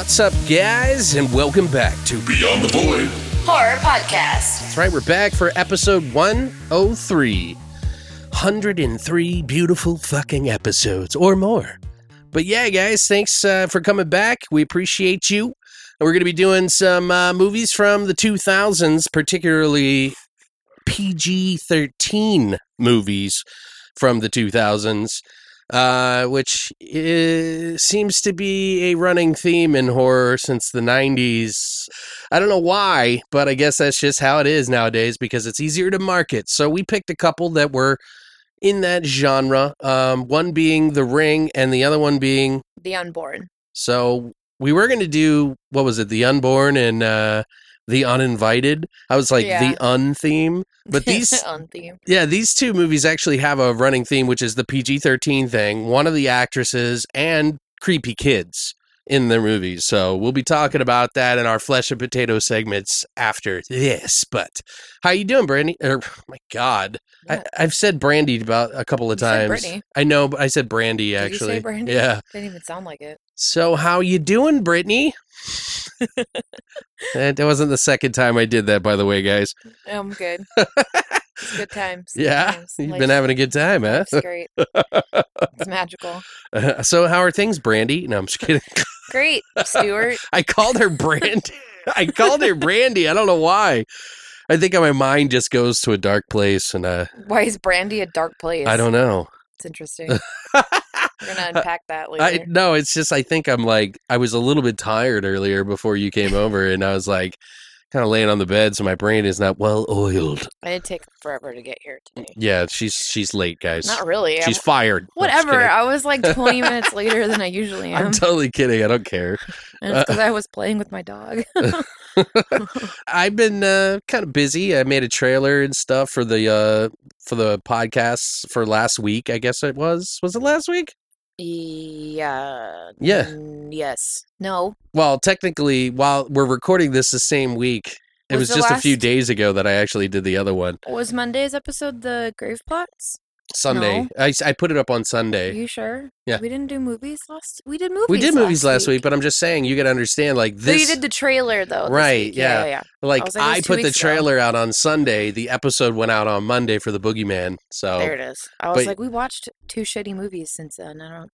What's up, guys, and welcome back to Beyond the void. Horror Podcast. That's right, we're back for episode 103. 103 beautiful fucking episodes or more. But yeah, guys, thanks uh, for coming back. We appreciate you. And we're going to be doing some uh, movies from the 2000s, particularly PG 13 movies from the 2000s. Uh, which is, seems to be a running theme in horror since the 90s. I don't know why, but I guess that's just how it is nowadays because it's easier to market. So we picked a couple that were in that genre, um, one being The Ring and the other one being. The Unborn. So we were going to do, what was it, The Unborn and uh, The Uninvited? I was like, Yeah. The Un theme. But these theme. yeah, these two movies actually have a running theme, which is the PG 13 thing. One of the actresses and creepy kids in their movies. So we'll be talking about that in our flesh and potato segments after this. But how you doing, Brandy? Er, or, oh my God. I, I've said Brandy about a couple of You times. I know, but I said Brandy Did you actually. say Brandy? Yeah. Didn't even sound like it. So how you doing, Brittany? That wasn't the second time I did that, by the way, guys. I'm good. it's good times. Yeah, times. you've been having a good time, huh? life's great. it's magical. Uh, so how are things, Brandy? No, I'm just kidding. Great, Stuart. I called her Brandy. I called her Brandy. I don't know why. I think my mind just goes to a dark place, and uh, Why is Brandy a dark place? I don't know. It's interesting. We're gonna unpack that later. I no, it's just I think I'm like I was a little bit tired earlier before you came over, and I was like kind of laying on the bed, so my brain is not well oiled. I did take forever to get here today. Yeah, she's she's late, guys. Not really. She's I'm- fired. Whatever. I was like 20 minutes later than I usually am. I'm totally kidding. I don't care. because I was playing with my dog. I've been uh, kind of busy. I made a trailer and stuff for the uh, for the podcast for last week. I guess it was. Was it last week? Yeah. Yeah. mm, Yes. No. Well, technically, while we're recording this the same week, it was, Was just a few days ago that I actually did the other one. Was Monday's episode the grave plots? Sunday. No. I, I put it up on Are Sunday. you sure? Yeah. We didn't do movies last. We did movies. we did movies last week. but I'm just saying you got to understand like So this. you did the trailer though. Right, week. yeah. Yeah. yeah. like I like, I put the weeks ago. trailer out on Sunday. The episode went out on Monday for the Boogeyman. So There it is. I was But- like, we watched two shitty movies since then. I don't.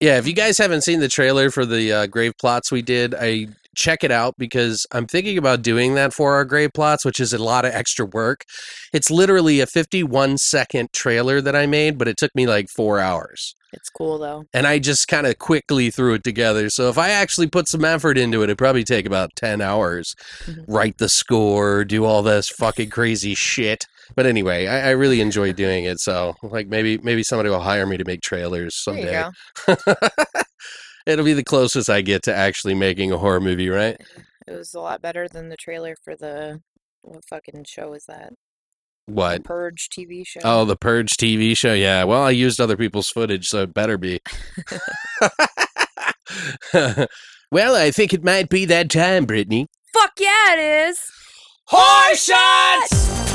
Yeah, if you guys haven't seen the trailer for the uh, grave plots we did, I check it out because I'm thinking about doing that for our grave plots, which is a lot of extra work. It's literally a 51 second trailer that I made, but it took me like four hours. It's cool though. And I just kind of quickly threw it together. So if I actually put some effort into it, it'd probably take about 10 hours. Mhm. Write the score, do all this fucking crazy shit. But anyway, I, I really enjoy doing it. So like maybe maybe somebody will hire me to make trailers someday. It'll be the closest I get to actually making a horror movie, right? It was a lot better than the trailer for the what fucking show is that? What? Purge TV oh, show. Oh, the Purge TV show. Yeah. Well, I used other people's footage, so it better be. well, I think it might be that time, Brittany. fuck yeah, it is. Horror shots!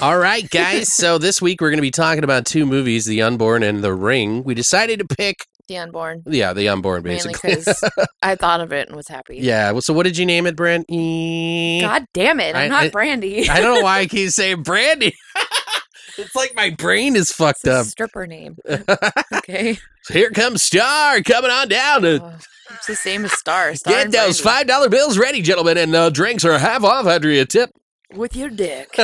All right, guys. So this week we're going to be talking about two movies, The Unborn and The Ring. We decided to pick The unborn. Yeah, the unborn, basically. because I thought of it and was happy. yeah. Well, so what did you name it, Brand? E- God damn it! I'm I- not I- Brandy. I don't know why I keep saying Brandy. it's like my brain is fucked It's a up. stripper name. Okay. Here comes Star coming on down to Oh, it's the same as Star. Star get and those Brandy. five dollar bills ready, gentlemen, and uh, drinks are half off you tip. with your dick.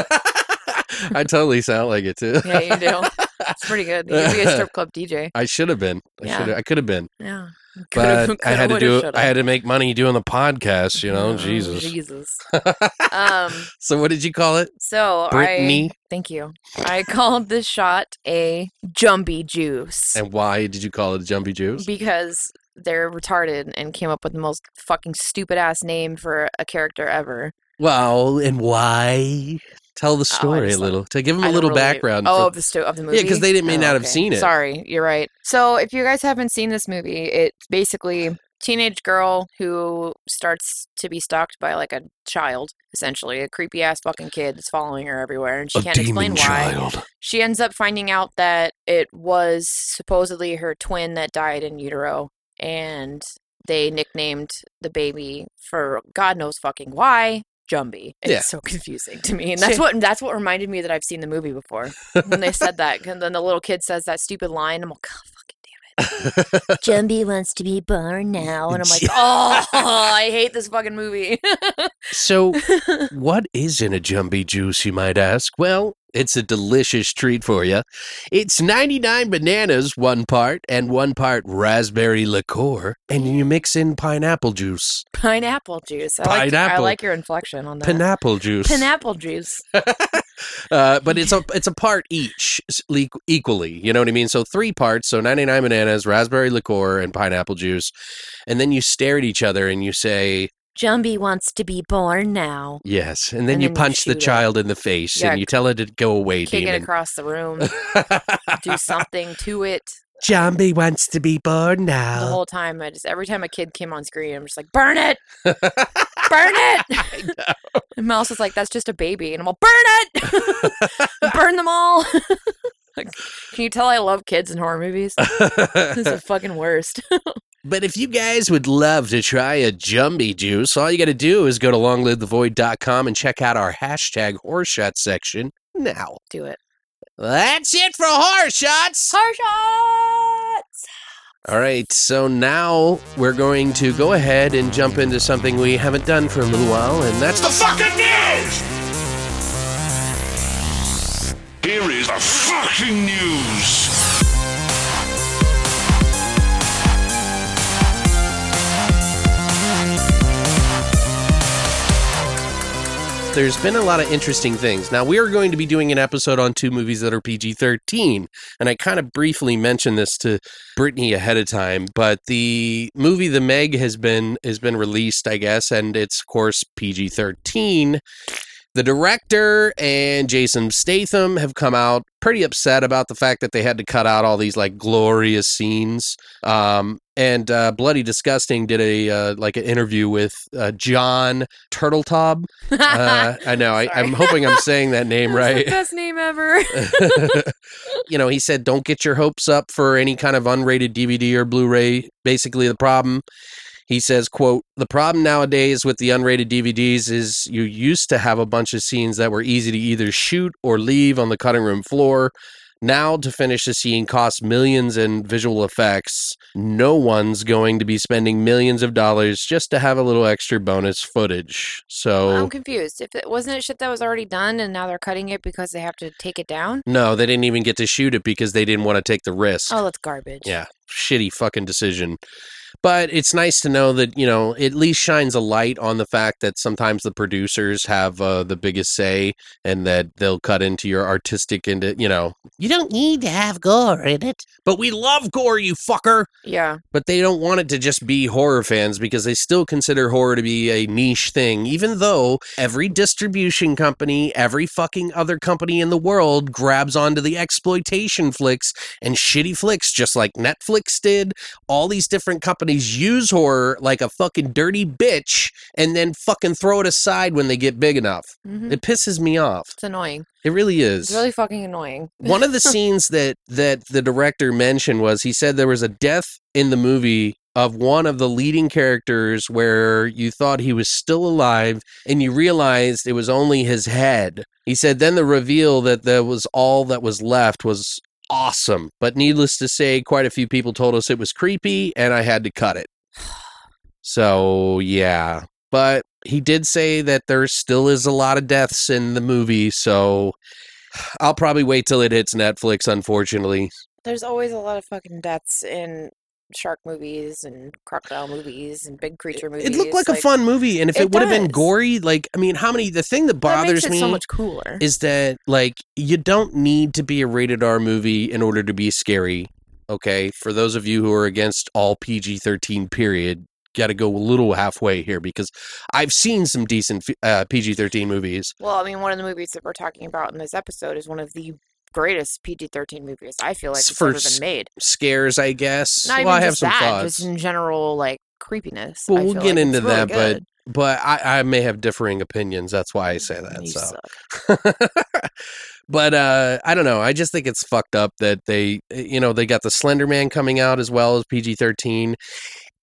I totally sound like it too. yeah, you do. It's pretty good. You could be a strip club DJ. I should have been. I Yeah. should. I could have been. Yeah. But I had to do. I had to make money doing the podcast. You know, Oh, Jesus. Jesus. Um. So what did you call it? So Brittany? I thank you. I called this shot a jumbie juice And why did you call it a jumpy juice? because they're retarded and came up with the most fucking stupid ass name for a character ever. Well, and why? Tell the oh, story a little to give them I a little really- background. Oh, for- of the sto- of the movie. Yeah, because they didn't- may Oh, not have seen it. Sorry, you're right. So if you guys haven't seen this movie, it's basically teenage girl who starts to be stalked by like a child, essentially a creepy ass fucking kid that's following her everywhere, and she can't explain why. She ends up finding out that it was supposedly her twin that died in utero, and they nicknamed the baby for God knows fucking why. Jumby. It's Yeah. so confusing to me, and that's what that's what reminded me that I've seen the movie before when they said that. And then the little kid says that stupid line. I'm like, oh, God, fucking damn it. Jumby wants to be born now, and I'm like, oh, I hate this fucking movie. So, what is in a jumpy juice, you might ask? Well, it's a delicious treat for you. It's 99 bananas, one part, and one part raspberry liqueur, and you mix in pineapple juice. Pineapple juice. I like, I like your inflection on that. Pineapple juice. Pineapple juice. uh, but it's a it's a part each equally. You know what I mean? So three parts. So 99 bananas, raspberry liqueur, and pineapple juice. And then you stare at each other and you say, Jumby wants to be born now. yes. And then And you then you punch the shoot it. child in the face Yeah, and you tell it to go away, Kick it across the room. do something to it. Jumby wants to be born now. The whole time, I just every time a kid came on screen, I'm just like, burn it, burn it. And Mouse is like, that's just a baby, and I'm all, burn it, burn them all. Like, Can you tell I love kids in horror movies? This is the fucking worst. but if you guys would love to try a Jumby juice, all you got to do is go to longlivethevoid.com and check out our hashtag horror shot section now. Do it. That's it for horror shots. Horror shots. All right, so now we're going to go ahead and jump into something we haven't done for a little while, and that's The fucking news! Here is the fucking news. There's been a lot of interesting things. Now, we are going to be doing an episode on two movies that are PG 13, and I kind of briefly mentioned this to Brittany ahead of time, but the movie The Meg has been has been released, I guess, and it's of course PG 13. The director and Jason Statham have come out pretty upset about the fact that they had to cut out all these like glorious scenes. Um, and uh, Bloody Disgusting did a uh, like an interview with uh, Jon Turteltaub. Uh, I know. I, I'm hoping I'm saying that name right. best name ever. you know, he said, don't get your hopes up for any kind of unrated DVD or Blu ray. Basically, the problem. He says, quote, the problem nowadays with the unrated DVDs is you used to have a bunch of scenes that were easy to either shoot or leave on the cutting room floor. Now, to finish a scene costs millions in visual effects. No one's going to be spending millions of dollars just to have a little extra bonus footage. So, I'm confused. If it wasn't it shit that was already done, and now they're cutting it because they have to take it down. no, they didn't even get to shoot it because they didn't want to take the risk. Oh, that's garbage. Yeah, shitty fucking decision. But it's nice to know that, you know, at least shines a light on the fact that sometimes the producers have uh, the biggest say and that they'll cut into your artistic into, you know, you don't need to have gore in it. But we love gore, you fucker. Yeah. But they don't want it to just be horror fans because they still consider horror to be a niche thing, even though every distribution company, every fucking other company in the world grabs onto the exploitation flicks and shitty flicks, just like Netflix did. All these different companies companies use horror like a fucking dirty bitch and then fucking throw it aside when they get big enough. Mhm. It pisses me off. It's annoying. It really is. It's really fucking annoying. One of the scenes that that the director mentioned was he said there was a death in the movie of one of the leading characters where you thought he was still alive and you realized it was only his head. He said then the reveal that that was all that was left was awesome. But needless to say, quite a few people told us it was creepy and I had to cut it. So, yeah. But he did say that there still is a lot of deaths in the movie, so I'll probably wait till it hits Netflix, unfortunately. There's always a lot of fucking deaths in shark movies and crocodile movies and big creature movies. It looked like, a fun movie, and if it, it would have been gory, like, I mean, how many, the thing that That bothers it me so much cooler. is that, like, you don't need to be a rated R movie in order to be scary, okay? For those of you who are against all PG 13, period, got to go a little halfway here because I've seen some decent uh, PG 13 movies. well, I mean, one of the movies that we're talking about in this episode is one of the greatest PG-13 movies I feel like it's ever been made. Scares, I guess. Not well, even I have just some that, thoughts. just in general, like creepiness. Well, I we'll get like into really that, but good. but I, I may have differing opinions. That's why I say that. You so, but uh, I don't know. I just think it's fucked up that they, you know, they got the Slender Man coming out as well as PG thirteen,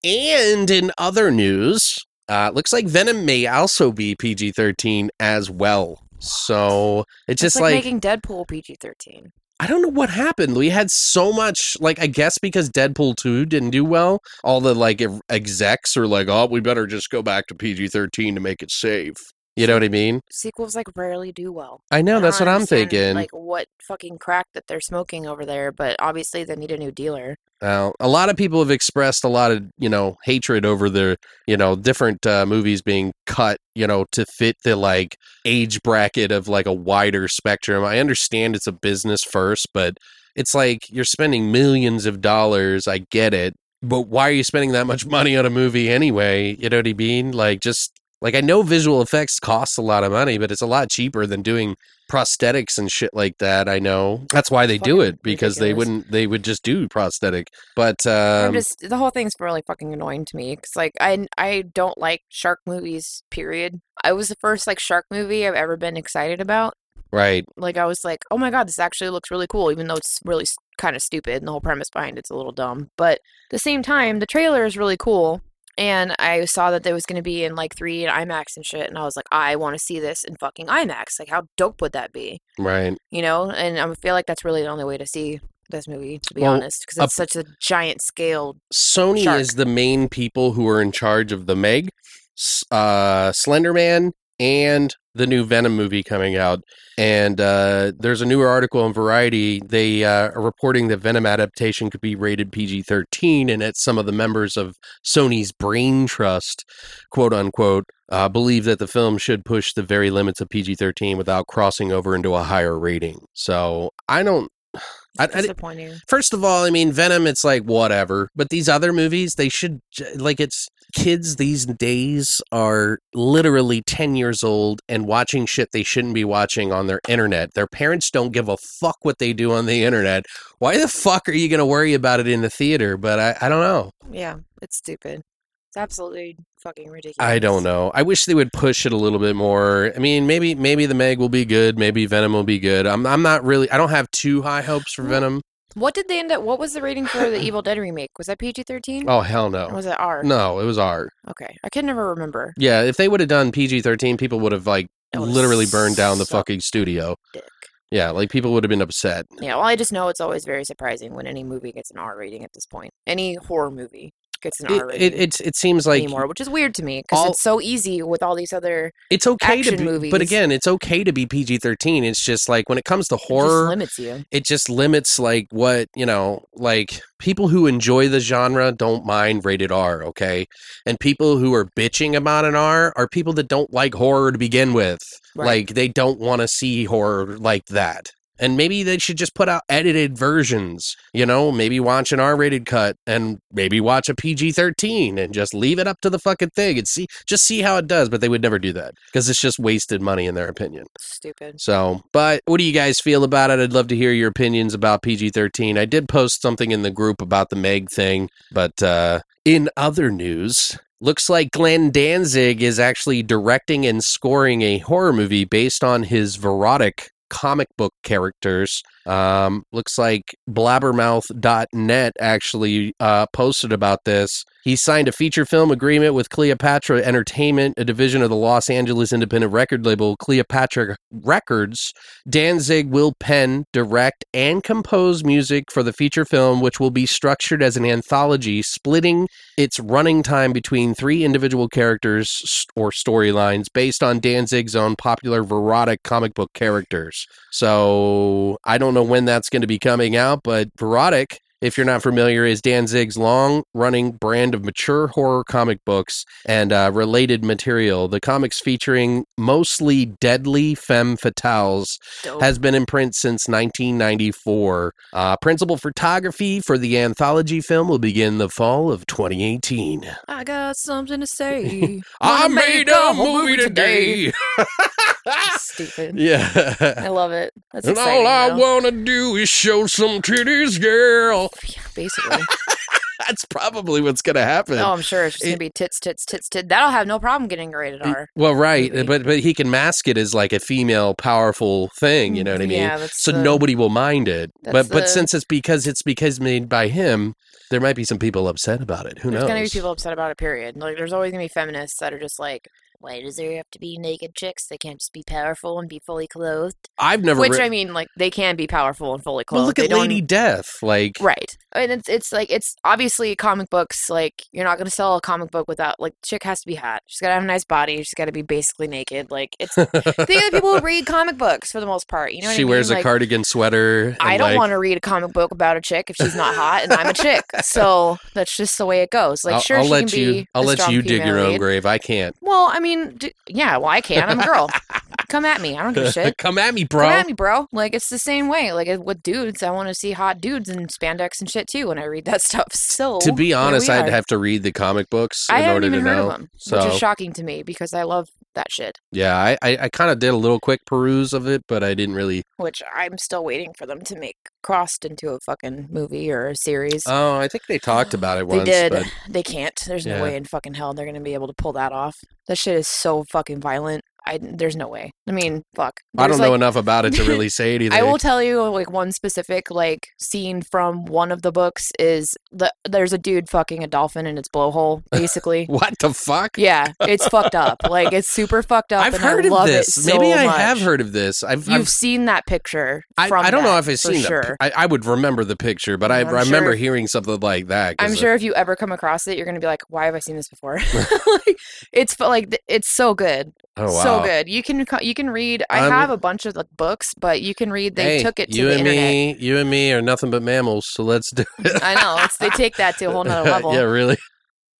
and in other news, uh, looks like Venom may also be PG thirteen as well. So it's It's just like, like making Deadpool PG-13. I don't know what happened. We had so much, like, I guess because Deadpool 2 didn't do well, all the, like, execs are like, oh, we better just go back to PG 13 to make it safe. You know what I mean? Sequels like rarely do well. I know, I that's what I'm thinking. Like what fucking crack that they're smoking over there, but obviously they need a new dealer. Now, a lot of people have expressed a lot of, you know, hatred over the, you know, different uh, movies being cut, you know, to fit the like age bracket of like a wider spectrum. I understand it's a business first, but it's like you're spending millions of dollars. I get it. But why are you spending that much money on a movie anyway? You know what I mean? Like just like I know visual effects cost a lot of money, but it's a lot cheaper than doing prosthetics and shit like that. I know. That's why they do it because they wouldn't they would just do prosthetic. But I'm um, just the whole thing's really fucking annoying to me because like I I don't like shark movies. Period. I was the first like shark movie I've ever been excited about. right. Like I was like, oh my god, this actually looks really cool, even though it's really kind of stupid and the whole premise behind it's a little dumb. But at the same time, the trailer is really cool. And I saw that there was going to be in like 3 and IMAX and shit. And I was like, I want to see this in fucking IMAX. Like, how dope would that be? Right. you know and i feel like that's really the only way to see this movie to be Well, honest because it's such a giant scale Sony Shark. is the main people who are in charge of the Meg, uh, Slender Man, and the new Venom movie coming out. And uh, there's a newer article in Variety. They uh, are reporting that Venom adaptation could be rated PG 13, and that some of the members of Sony's Brain Trust, quote unquote, uh, believe that the film should push the very limits of PG 13 without crossing over into a higher rating. So I don't. I, it's I, First of all, I mean, Venom, it's like whatever. But these other movies, they should, like, it's kids these days are literally 10 years old and watching shit they shouldn't be watching on their internet. Their parents don't give a fuck what they do on the internet. Why the fuck are you going to worry about it in the theater? But I, I don't know. yeah it's stupid it's absolutely fucking ridiculous I don't know. I wish they would push it a little bit more. I mean, maybe maybe the Meg will be good. Maybe Venom will be good. I'm I'm not really. I don't have too high hopes for Venom. what did they end up what was the rating for the evil dead remake was that pg-13 Oh hell or no. was it r No, it was R. okay i can never remember Yeah, if they would have done PG thirteen, people would have like literally burned down the fucking studio. dick Yeah, like people would have been upset. yeah well i just know it's always very surprising when any movie gets an r rating at this point any horror movie gets an It r it, it's it seems like anymore which is weird to me because it's so easy with all these other it's okay to action be, movies. but again, it's okay to be PG thirteen. It's just like when it comes to it just horror, limits you it just limits like what you know like people who enjoy the genre don't mind rated r okay and people who are bitching about an r are people that don't like horror to begin with Right. like they don't want to see horror like that And maybe they should just put out edited versions, you know, maybe watch an R rated cut and maybe watch a PG 13 and just leave it up to the fucking thing and see, just see how it does. But they would never do that because it's just wasted money in their opinion. Stupid. So, but what do you guys feel about it? I'd love to hear your opinions about PG 13. I did post something in the group about the Meg thing, but uh, in other news, looks like Glenn Danzig is actually directing and scoring a horror movie based on his Verotik comic book characters. Um, looks like blabbermouth.net actually uh, posted about this. He signed a feature film agreement with Cleopatra Entertainment, a division of the Los Angeles independent record label Cleopatra Records. Danzig will pen, direct, and compose music for the feature film, which will be structured as an anthology, splitting its running time between three individual characters or storylines based on Danzig's own popular Verotik comic book characters. So I don't know when that's going to be coming out, but Verotik if you're not familiar, is Dan Danzig's long running brand of mature horror comic books and uh, related material. The comics featuring mostly deadly femme fatales Dope. has been in print since 1994. Uh, principal photography for the anthology film will begin the fall of 2018. I got something to say. I made a movie today. Stupid. yeah. I love it. That's And exciting. all I though. to do is show some titties, girl. Yeah, basically. That's probably what's going to happen. oh, I'm sure it's just gonna be tits, tits, tits, tits. That'll have no problem getting rated R. Well, right, movie. but but he can mask it as like a female, powerful thing. You know what I mm, mean? Yeah, that's so the- nobody will mind it. But that's but since it's because it's because made by him, there might be some people upset about it. Who There's knows? There's gonna be people upset about it. Period. Like, there's always gonna be feminists that are just like, why does there have to be naked chicks? They can't just be powerful and be fully clothed. I've never. Which re- I mean, like, they can be powerful and fully clothed. well, look They at don't- Lady Death. Like, Right. And it's it's like it's obviously comic books, like you're not gonna sell a comic book without like chick has to be hot. She's gotta have a nice body, she's gotta be basically naked. Like it's think of the people who read comic books for the most part. You know what she I mean? wears a Like, cardigan sweater. I don't like, want to read a comic book about a chick if she's not hot and I'm a chick. So that's just the way it goes. Like I'll, sure I'll she let can you. be I'll let you dig your own lead. grave. I can't. Well, I mean, d- yeah, well I can. I'm a girl. Come at me. I don't give a shit. Come at me, bro. Come at me, bro. Like it's the same way. Like with dudes, I want to see hot dudes in spandex and shit too when I read that stuff. So to be honest, I'd are. have to read the comic books I in haven't order even to heard know. of them, so which is shocking to me because I love that shit. yeah, I I, I kind of did a little quick peruse of it, but I didn't really. Which I'm still waiting for them to make crossed into a fucking movie or a series. Oh, I think they talked about it they did. But They can't. There's Yeah. no way in fucking hell they're gonna be able to pull that off. That shit is so fucking violent. I there's no way. I mean, fuck. I don't There's, know enough about it to really say anything. I will tell you like one specific like scene from one of the books is the there's a dude fucking a dolphin in its blowhole, basically. What the fuck? yeah, it's fucked up. Like it's super fucked up. I've and heard I of love this. It so Maybe I much. have heard of this. I've, You've I've seen that picture. I, from I don't know if I've seen sure. it. I, I would remember the picture, but I, remember hearing something like that. I'm sure if you ever come across it, you're gonna be like, "Why have I seen this before?" like, it's like it's so good, Oh wow. so good. You can you can read. I I'm- have a bunch of like books, but you can read. They hey, took it to you the and internet. me, you and me are nothing but mammals, so let's do it. I know. It's, they take that to a whole nother level. yeah, really.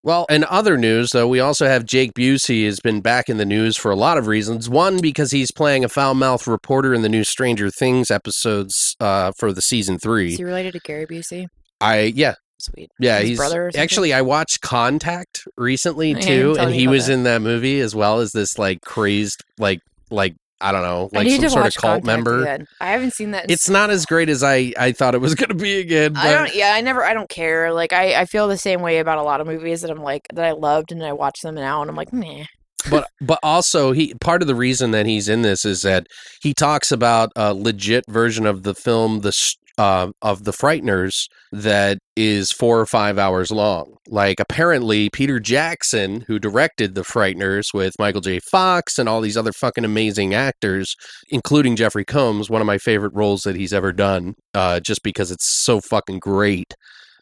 Well, in other news, though, we also have Jake Busey has been back in the news for a lot of reasons. One, because he's playing a foul-mouthed reporter in the new Stranger Things episodes uh, for the season three. Is he related to Gary Busey? I yeah, Sweet. Yeah, His he's actually. I watched Contact recently too, and he was that. in that movie as well as this like crazed, like like I don't know, like some sort of cult Contact member. again. I haven't seen that. It's not as great as I I thought it was going to be again. But I don't. Yeah, I never. I don't care. Like I, I feel the same way about a lot of movies that I'm like that I loved and I watch them now and I'm like, meh. but but also he part of the reason that he's in this is that he talks about a legit version of the film the uh, of the Frighteners that is four or five hours long. Like apparently Peter Jackson, who directed the Frighteners with Michael J. Fox and all these other fucking amazing actors, including Jeffrey Combs, one of my favorite roles that he's ever done, uh, just because it's so fucking great.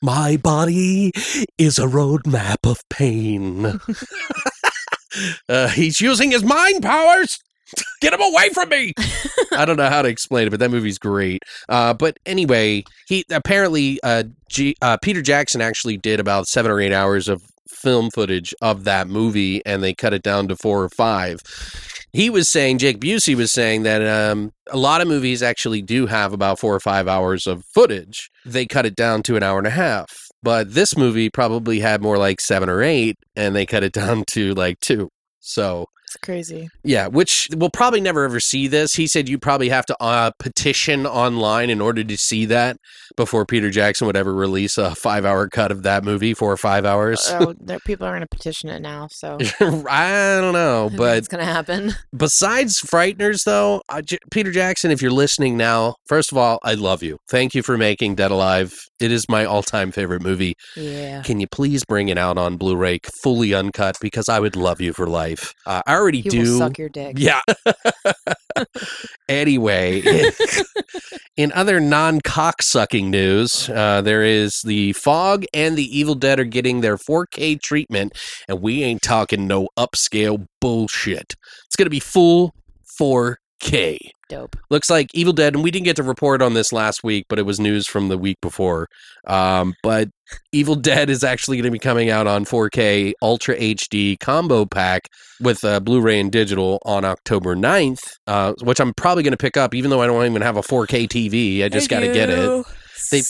My body is a roadmap of pain. uh, he's using his mind powers. Get him away from me! I don't know how to explain it, but that movie's great. Uh, but anyway, he apparently uh, G, uh, Peter Jackson actually did about seven or eight hours of film footage of that movie, and they cut it down to four or five. he was saying Jake Busey was saying that um, a lot of movies actually do have about four or five hours of footage. They cut it down to an hour and a half. But this movie probably had more like seven or eight, and they cut it down to like two. So It's crazy. yeah, which we'll probably never ever see this. He said you probably have to uh, petition online in order to see that before Peter Jackson would ever release a five hour cut of that movie, four or five hours. Oh, there, people are going to petition it now, so I don't know, but it's going to happen. besides Frighteners, though, J- Peter Jackson, if you're listening now, first of all, I love you. Thank you for making Dead Alive. It is my all time favorite movie. Yeah. Can you please bring it out on Blu ray fully uncut? Because I would love you for life. Uh, I already He do. will suck your dick. Yeah. anyway, in, in other non cocksucking news, uh, there is the Fog and the Evil Dead are getting their 4K treatment, and we ain't talking no upscale bullshit. It's going to be full 4K. Dope. Looks like Evil Dead, and we didn't get to report on this last week, but it was news from the week before. Um, but Evil Dead is actually going to be coming out on 4K Ultra HD combo pack with uh, Blu-ray and digital on October 9th, uh, which I'm probably going to pick up, even though I don't even have a 4K TV. I just got to get it. They've-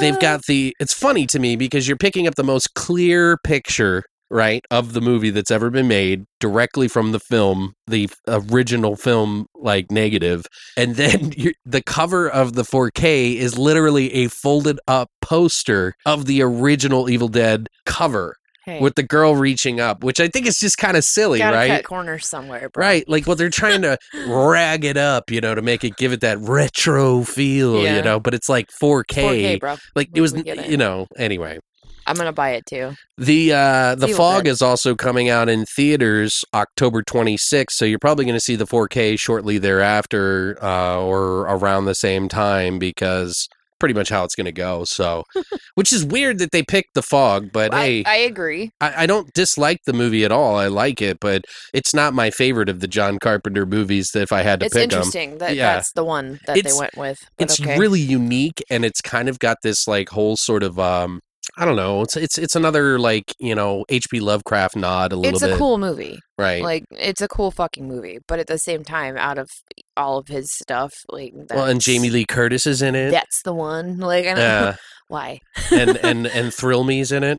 They've got the. It's funny to me because you're picking up the most clear picture, right, of the movie that's ever been made directly from the film, the original film, like negative, and then you the cover of the 4K is literally a folded up poster of the original Evil Dead cover hey, with the girl reaching up, which I think is just kind of silly, gotta right? cut corners somewhere, bro. Right, like well, they're trying to rag it up, you know, to make it give it that retro feel, Yeah. you know. But it's like 4K, 4K, bro. like We- it was, it. you know. Anyway, I'm gonna buy it too. the uh the fog is also coming out in theaters October 26th, so you're probably going to see the 4K shortly thereafter, uh, or around the same time because pretty much how it's going to go. So, which is weird that they picked the fog, but I, hey, I agree. I, I don't dislike the movie at all. I like it, but it's not my favorite of the John Carpenter movies. That if I had to It's pick them, interesting that Yeah. that's the one that It's- they went with. It's okay. really unique, and it's kind of got this like whole sort of um, I don't know. It's it's it's another like you know H.P. Lovecraft nod a little it's a bit, cool movie. right? Like it's a cool fucking movie, but at the same time, out of all of his stuff, like well, and Jamie Lee Curtis is in it. that's the one. Like I don't know why and and and Thrill Me's in it.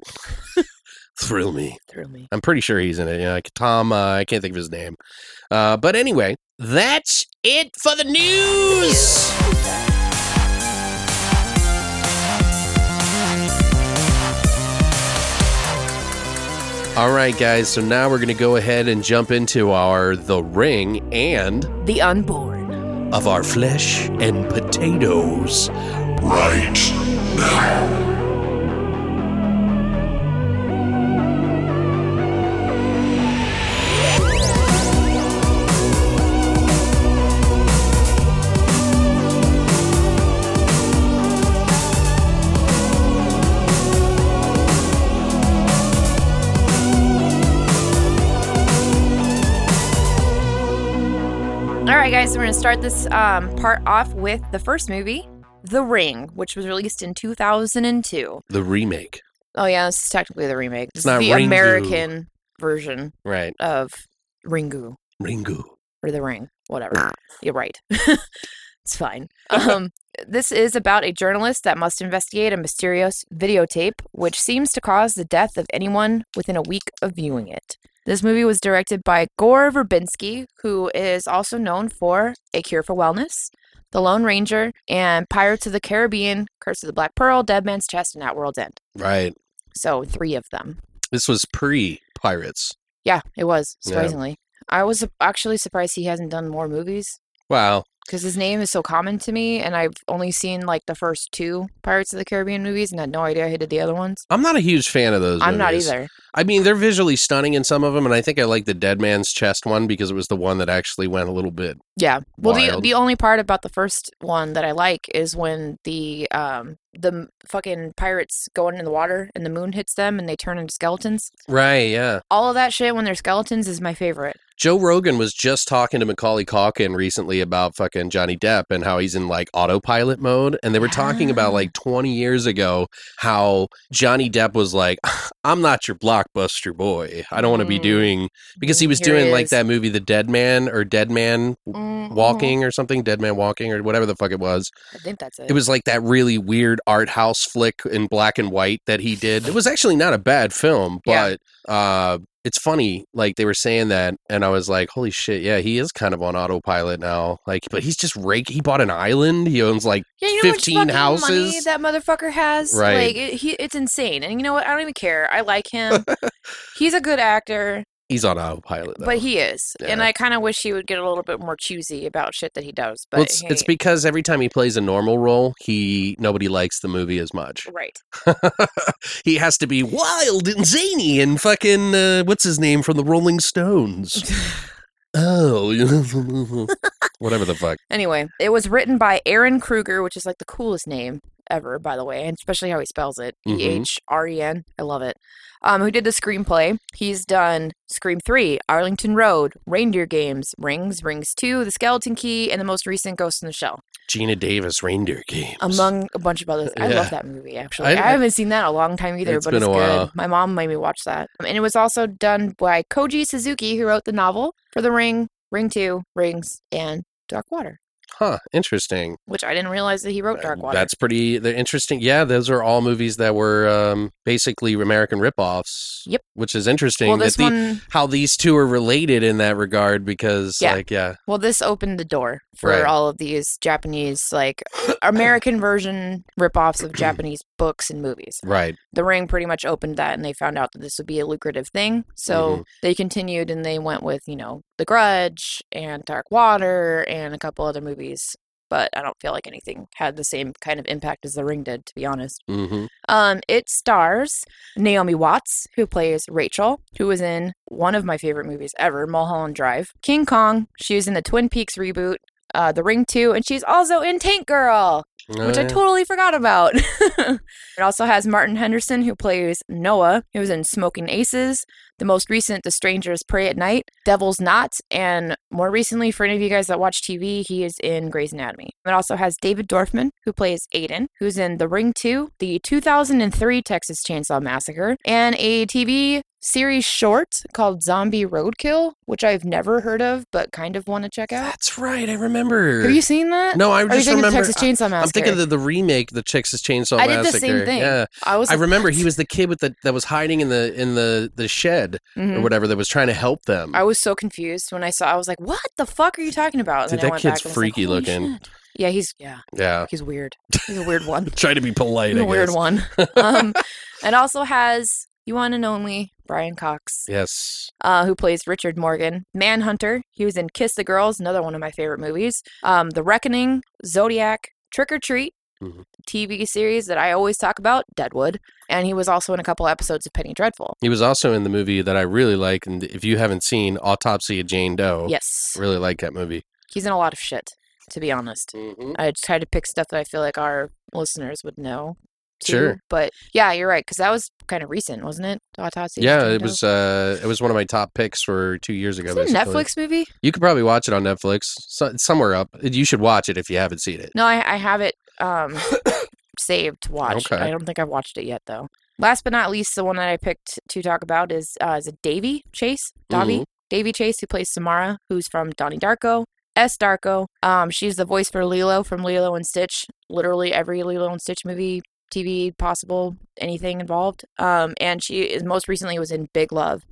Thrill Me. threw me. I'm pretty sure he's in it. Yeah, like Tom. Uh, I can't think of his name. Uh, but anyway, that's it for the news. All right, guys. So now we're going to go ahead and jump into our The Ring and The Unborn. of our flesh and potatoes. Right now. Right, guys. We're gonna start this um, part off with the first movie, The Ring, which was released in 2002. The remake, Oh yeah, this is technically the remake. This not the Ringu. American version right? of Ringu. Ringu. or the ring, whatever. You're right. it's fine. Um, this is about a journalist that must investigate a mysterious videotape, which seems to cause the death of anyone within a week of viewing it. This movie was directed by Gore Verbinski, who is also known for A Cure for Wellness, The Lone Ranger, and Pirates of the Caribbean, Curse of the Black Pearl, Dead Man's Chest, and At World's End. Right. So three of them. This was pre Pirates. Yeah, it was Yeah. surprisingly. I was actually surprised he hasn't done more movies. Wow. Because his name is so common to me, and I've only seen like the first two Pirates of the Caribbean movies, and had no idea he did the other ones. I'm not a huge fan of those. I'm not either. I mean, they're visually stunning in some of them, and I think I like the Dead Man's Chest one because it was the one that actually went a little bit. Yeah. Well, the the only part about the first one that I like is when the um the fucking pirates going in the water and the moon hits them and they turn into skeletons. Right. Yeah. All of that shit when they're skeletons is my favorite. Joe Rogan was just talking to Macaulay Culkin recently about fucking Johnny Depp and how he's in like autopilot mode. And they were talking about like 20 years ago how Johnny Depp was like, I'm not your blockbuster boy. I don't want to be Mm. doing, because he was Here doing like is. that movie, The Dead Man or Dead Man Mhm. Walking or something, Dead Man Walking or whatever the fuck it was. I think that's it. It was like that really weird art house flick in black and white that he did. It was actually not a bad film, Yeah. but uh it's funny like they were saying that and I was like, "Holy shit, yeah, he is kind of on autopilot now." Like but he's just rake he bought an island. He owns like Yeah, you know 15 how much fucking money houses. that motherfucker has. Right. Like it, he, it's insane. And you know what? I don't even care. I like him. He's a good actor, he's on autopilot though. but he is. And I kind of wish he would get a little bit more choosy about shit that he does. But well, it's, it's because every time he plays a normal role, he nobody likes the movie as much. right. he has to be wild and zany and fucking uh, what's his name from the Rolling Stones. oh, whatever the fuck. Anyway, it was written by Ehren Kruger, which is like the coolest name ever, by the way, and especially how he spells it. Mhm. E H R E N. I love it. Um, who did the screenplay? He's done Scream 3, Arlington Road, Reindeer Games, Rings, Rings 2, The Skeleton Key, and the most recent Ghost in the Shell, Geena Davis reindeer games. among a bunch of others. I Yeah. love that movie, actually. I- I, haven't seen that in a long time either, It's but been it's a good. while. My mom made me watch that. And it was also done by Koji Suzuki, who wrote the novel for The Ring, Ring 2, Rings, and Dark Water, huh? Interesting. which I didn't realize that he wrote Dark Water. That's pretty. They're interesting. Yeah, those are all movies that were um, basically American ripoffs. Yep. Which is interesting. well, that this the- one how these two are related in that regard because, Yeah. like, yeah, Well, this opened the door for Right. all of these Japanese, like American version ripoffs of Japanese books and movies. right. The Ring pretty much opened that, and they found out that this would be a lucrative thing. So Mm-hmm. they continued and they went with, you know, The Grudge and Dark Water and a couple other movies. But I don't feel like anything had the same kind of impact as The Ring did, to be honest. hmm Um, it stars Naomi Watts, who plays Rachel, who was in one of my favorite movies ever, Mulholland Drive. King Kong, she was in the Twin Peaks reboot, uh, The Ring 2, and she's also in Tank Girl, Oh, which I totally forgot about. it also has Martin Henderson, who plays Noah, who was in Smoking Aces, the most recent, The Strangers Prey at Night, Devil's Knot, and more recently, for any of you guys that watch TV, he is in Grey's Anatomy. It also has David Dorfman, who plays Aiden, who's in The Ring 2, the 2003 Texas Chainsaw Massacre, and a TV series short called Zombie Roadkill, which I've never heard of, but kind of want to check out. That's right. I remember. Have you seen that? No, I Or just thinking the remember. Texas Chainsaw Massacre? I'm thinking of the, the remake, the Texas Chainsaw I did the same thing. Yeah, I was. I like, remember "What?" he was the kid with the that was hiding in the in the the shed Mhm. or whatever that was trying to help them. I was so confused when I saw. I was like, "What the fuck are you talking about?" Dude, then I that went kid's back and freaky like, looking. shit." Yeah, he's yeah, yeah, he's weird. He's a weird one. try to be polite. He's I a weird one. Um, it also has you one and only Brian Cox, Yes. uh, who plays Richard Morgan. Manhunter. He was in Kiss the Girls, another one of my favorite movies. Um, The Reckoning, Zodiac, Trick or Treat. Mhm. TV series that I always talk about, Deadwood, and he was also in a couple episodes of Penny Dreadful. He was also in the movie that I really like, and if you haven't seen Autopsy of Jane Doe, Yes, really like that movie. he's in a lot of shit, to be honest. Mm-hmm. I just tried to pick stuff that I feel like our listeners would know. Too. Sure. But yeah, you're right because that was kind of recent, wasn't it? The Autopsy. Yeah, it was. Uh, it was one of my top picks for two years ago. Is it a. Netflix movie? You could probably watch it on Netflix. So, somewhere up. You should watch it if you haven't seen it. No, I, I have it um, saved to watch. Okay. I don't think I've watched it yet though. Last but not least, the one that I picked to talk about is uh, is it Daveigh Chase? Daveigh Mhm. Daveigh Chase, who plays Samara, who's from Donnie Darko. S. Darko. Um, she's the voice for Lilo from Lilo and Stitch. Literally every Lilo and Stitch movie, TV possible, anything involved. Um, and she is most recently was in Big Love.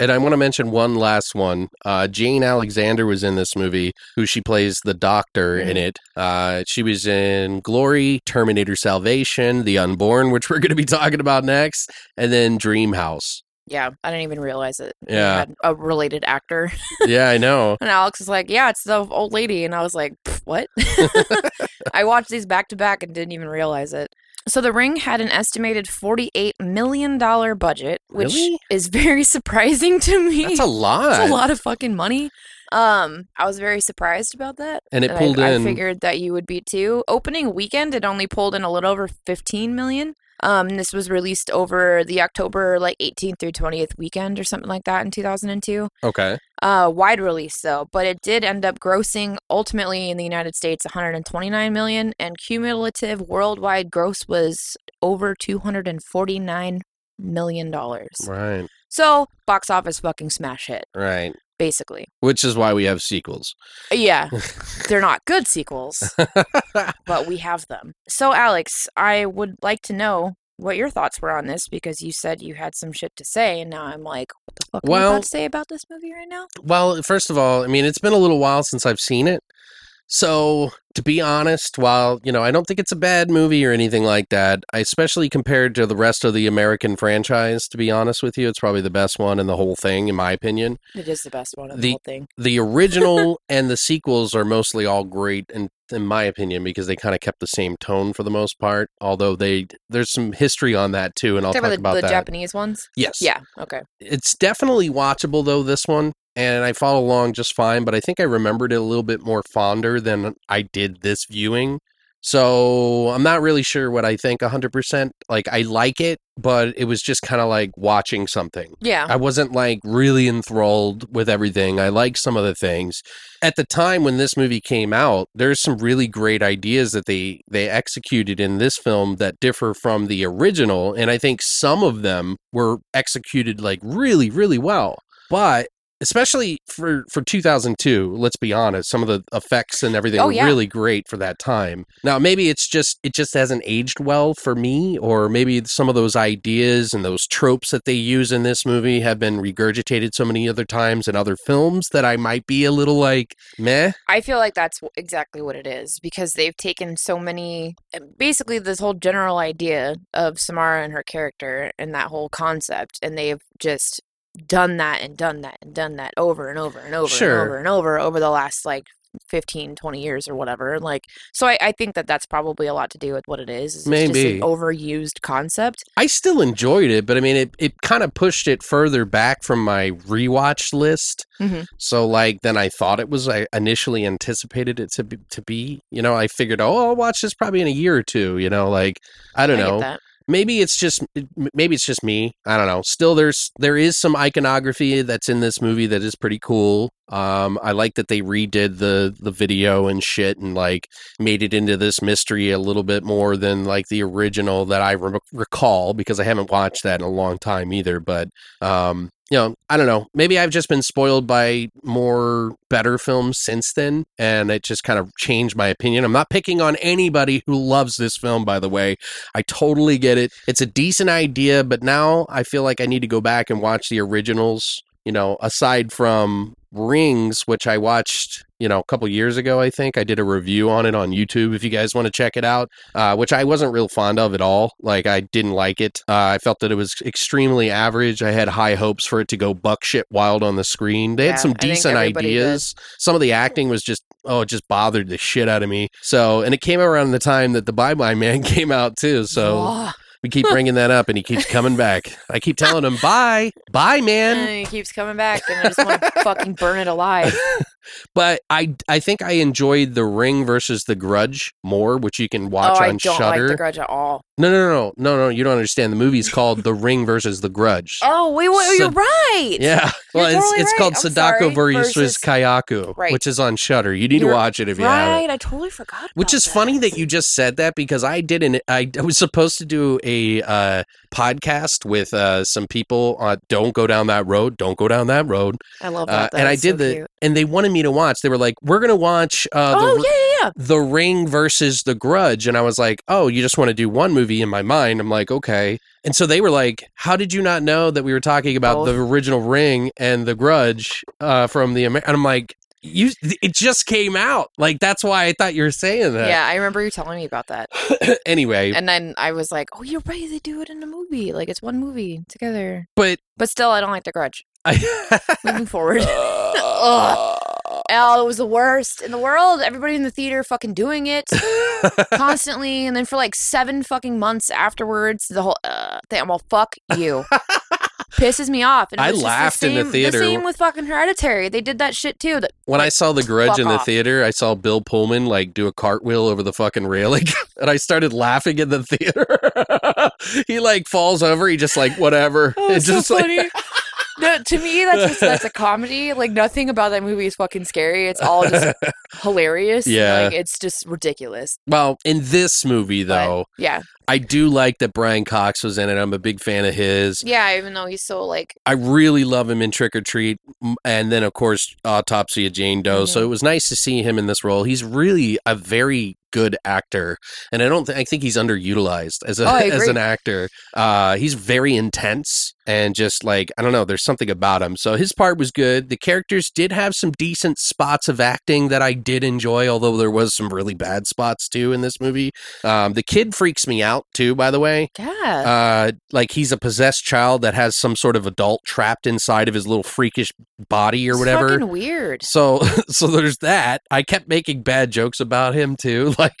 And I want to mention one last one. Uh, Jane Alexander was in this movie, who she plays the doctor in Mhm. it. Uh, she was in Glory, Terminator Salvation, The Unborn, which we're going to be talking about next, and then Dream House. Yeah, I didn't even realize it. Yeah. had a related actor. yeah, I know. And Alex was like, "Yeah, it's the old lady," and I was like, "What?" I watched these back to back and didn't even realize it. So The Ring had an estimated forty-eight million dollar budget, which Really? is very surprising to me. That's a lot. That's a lot of fucking money. Um, I was very surprised about that. And it I- pulled I, in. I figured that you would be too. Opening weekend, it only pulled in a little over fifteen million. Um, this was released over the October like 18th through 20th weekend or something like that in 2002. Okay. Uh, wide release though, but it did end up grossing ultimately in the United States 129 million, and cumulative worldwide gross was over 249 million dollars. Right. So box office fucking smash hit, Right. Basically. Which is why we have sequels. Yeah, they're not good sequels, but we have them. So Alex, I would like to know what your thoughts were on this because you said you had some shit to say, and now I'm like, what the fuck are you Well- about to say about this movie right now? Well, first of all, I mean, it's been a little while since I've seen it. So, to be honest, while, you know, I don't think it's a bad movie or anything like that, especially compared to the rest of the American franchise, to be honest with you, it's probably the best one in the whole thing, in my opinion. It is the best one of the, The- whole thing. The original and the sequels are mostly all great, in, in my opinion, because they kind of kept the same tone for the most part. Although they, there's some history on that too, and I'll Talk the, about the that. Japanese ones. yes. Yeah. Okay. it's definitely watchable though this one and i follow along just fine but i think i remembered it a little bit more fonder than i did this viewing so i'm not really sure what i think 100% like i like it but it was just kind of like watching something Yeah. I wasn't like really enthralled with everything. I like some of the things. At the time when this movie came out, there's some really great ideas that they they executed in this film that differ from the original, and I think some of them were executed like really really well. But especially for for 2002, let's be honest, some of the effects and everything Oh, were yeah. really great for that time. Now, maybe it's just it just hasn't aged well for me or maybe some of those ideas and those tropes that they use in this movie have been regurgitated so many other times in other films that I might be a little like meh. I feel like that's exactly what it is because they've taken so many, uh, basically, this whole general idea of Samara and her character and that whole concept, and they've just done that and done that and done that over and over and over Sure. and over and over over the last like 15 20 years or whatever like so I, I think that that's probably a lot to do with what it is, it's just Maybe. an overused concept I still enjoyed it, but I mean, it, it kind of pushed it further back from my rewatch list. Mhm. So, like, than I thought it was. I initially anticipated it to be, to be. You know, I figured, oh, I'll watch this probably in a year or two. You know, like, I don't I know. Maybe it's just maybe it's just me. I don't know. Still there's there is some iconography that's in this movie that is pretty cool. Um i like that they redid the the video and shit and like made it into this mystery a little bit more than like the original that i re- recall because i haven't watched that in a long time either but um you know, I don't know. Maybe I've just been spoiled by more better films since then, and it just kind of changed my opinion. I'm not picking on anybody who loves this film, by the way. I totally get it. It's a decent idea, but now I feel like I need to go back and watch the originals. You know, aside from Rings, which I watched, you know, a couple years ago, I think I did a review on it on YouTube. If you guys want to check it out, uh, which I wasn't real fond of at all. Like I didn't like it. Uh, I felt that it was extremely average. I had high hopes for it to go buck shit wild on the screen. They Yeah, had some decent everybody did. ideas. Some of the acting was just oh, it just bothered the shit out of me. So, and it came around the time that the Bye Bye Man came out too. So Ugh. We keep bringing that up, and he keeps coming back. I keep telling him bye, bye, man. and he keeps coming back and i just want to fucking burn it alive But I I think I enjoyed the Ring versus the Grudge more, which you can watch oh on i don't Shutter. like the grudge at all no, no, no, no, no. You don't understand. The movie's called The Ring versus the Grudge. oh wait, wait So- you're right Yeah, well, it's totally it's right. called I'm Sadako sorry. versus, Versus- Kayako, Right. which is on Shutter. You need to You're watch it if you haven't. right i totally forgot Which is funny that you just said that because I didn't. I, I was supposed to do a uh, podcast with uh, some people on "Don't Go Down That Road." Don't go down that road. i love Uh, that, and I That's so did the, cute. and they wanted me to watch. They were like, "We're gonna watch uh, oh the, yeah yeah yeah the Ring versus The Grudge," and I was like, "Oh, you just want to do one movie?" In my mind, I'm like, "Okay." And so they were like, "How did you not know that we were talking about Both. the original Ring and The Grudge uh, from the?" Amer-? And I'm like. You, it just came out. Like that's why I thought you were saying that. yeah i remember you telling me about that anyway, and then i was like oh you're right they do it in a movie like it's one movie together but but still i don't like the grudge I, moving forward Ugh. Oh, it was the worst in the world. Everybody in the theater fucking doing it constantly, and then for like seven fucking months afterwards, the whole uh, thing. Well, fuck you. Pisses me off. And I was just laughed in the same- theater. The same with fucking Hereditary. They did that shit too. That When I saw The Grudge in the off. theater, I saw Bill Pullman like do a cartwheel over the fucking railing, and I started laughing in the theater. he like falls over. He just like whatever. Oh, it's so just like- No, to me, that's just, that's a comedy. Like nothing about that movie is fucking scary. It's all just hilarious. Yeah. like it's just ridiculous. well, in this movie But, though, yeah, I do like that Brian Cox was in it. I'm a big fan of his. yeah. Even though he's so like, I really love him in Trick or Treat, and then of course Autopsy of Jane Doe. So Mhm. it was nice to see him in this role. He's really a very good actor, and I don't. Th- I think he's underutilized as a Oh, as an actor. Uh, he's very intense and just like I don't know. There's something about him. So his part was good. The characters did have some decent spots of acting that I did enjoy, although there was some really bad spots too in this movie. Um, the kid freaks me out too. By the way, yeah, uh, like he's a possessed child that has some sort of adult trapped inside of his little freakish body or It's whatever. weird. So, so there's that. I kept making bad jokes about him too, like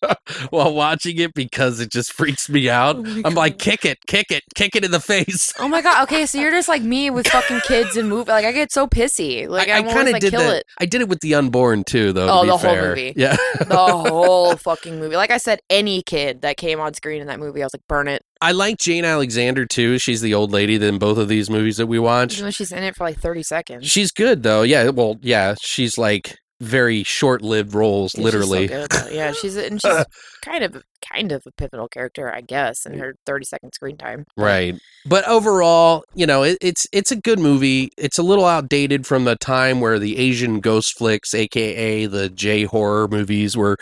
while watching it because it just freaks me out. Oh I'm like, kick it, kick it, kick it in the face. Oh my god. Okay, so you're just like me with fucking kids and movie. Like I get so pissy. Like I, I'm kind of like did that. it. I did it with the unborn too, though. to Oh, be the whole movie. Yeah. The whole fucking movie. Like I said, any kid that came on screen in that movie, I was like, burn it. I like Jane Alexander too. She's the old lady in both of these movies that we watched. Even she's in it for like 30 seconds. She's good though. Yeah. Well, yeah. She's like very short-lived roles, Yeah, she's so literally. good, yeah, she's and she's kind of kind of a pivotal character, I guess, in her 30 second screen time. Right. But overall, you know, it, it's it's a good movie. It's a little outdated from the time where the Asian ghost flicks, aka the J horror movies, were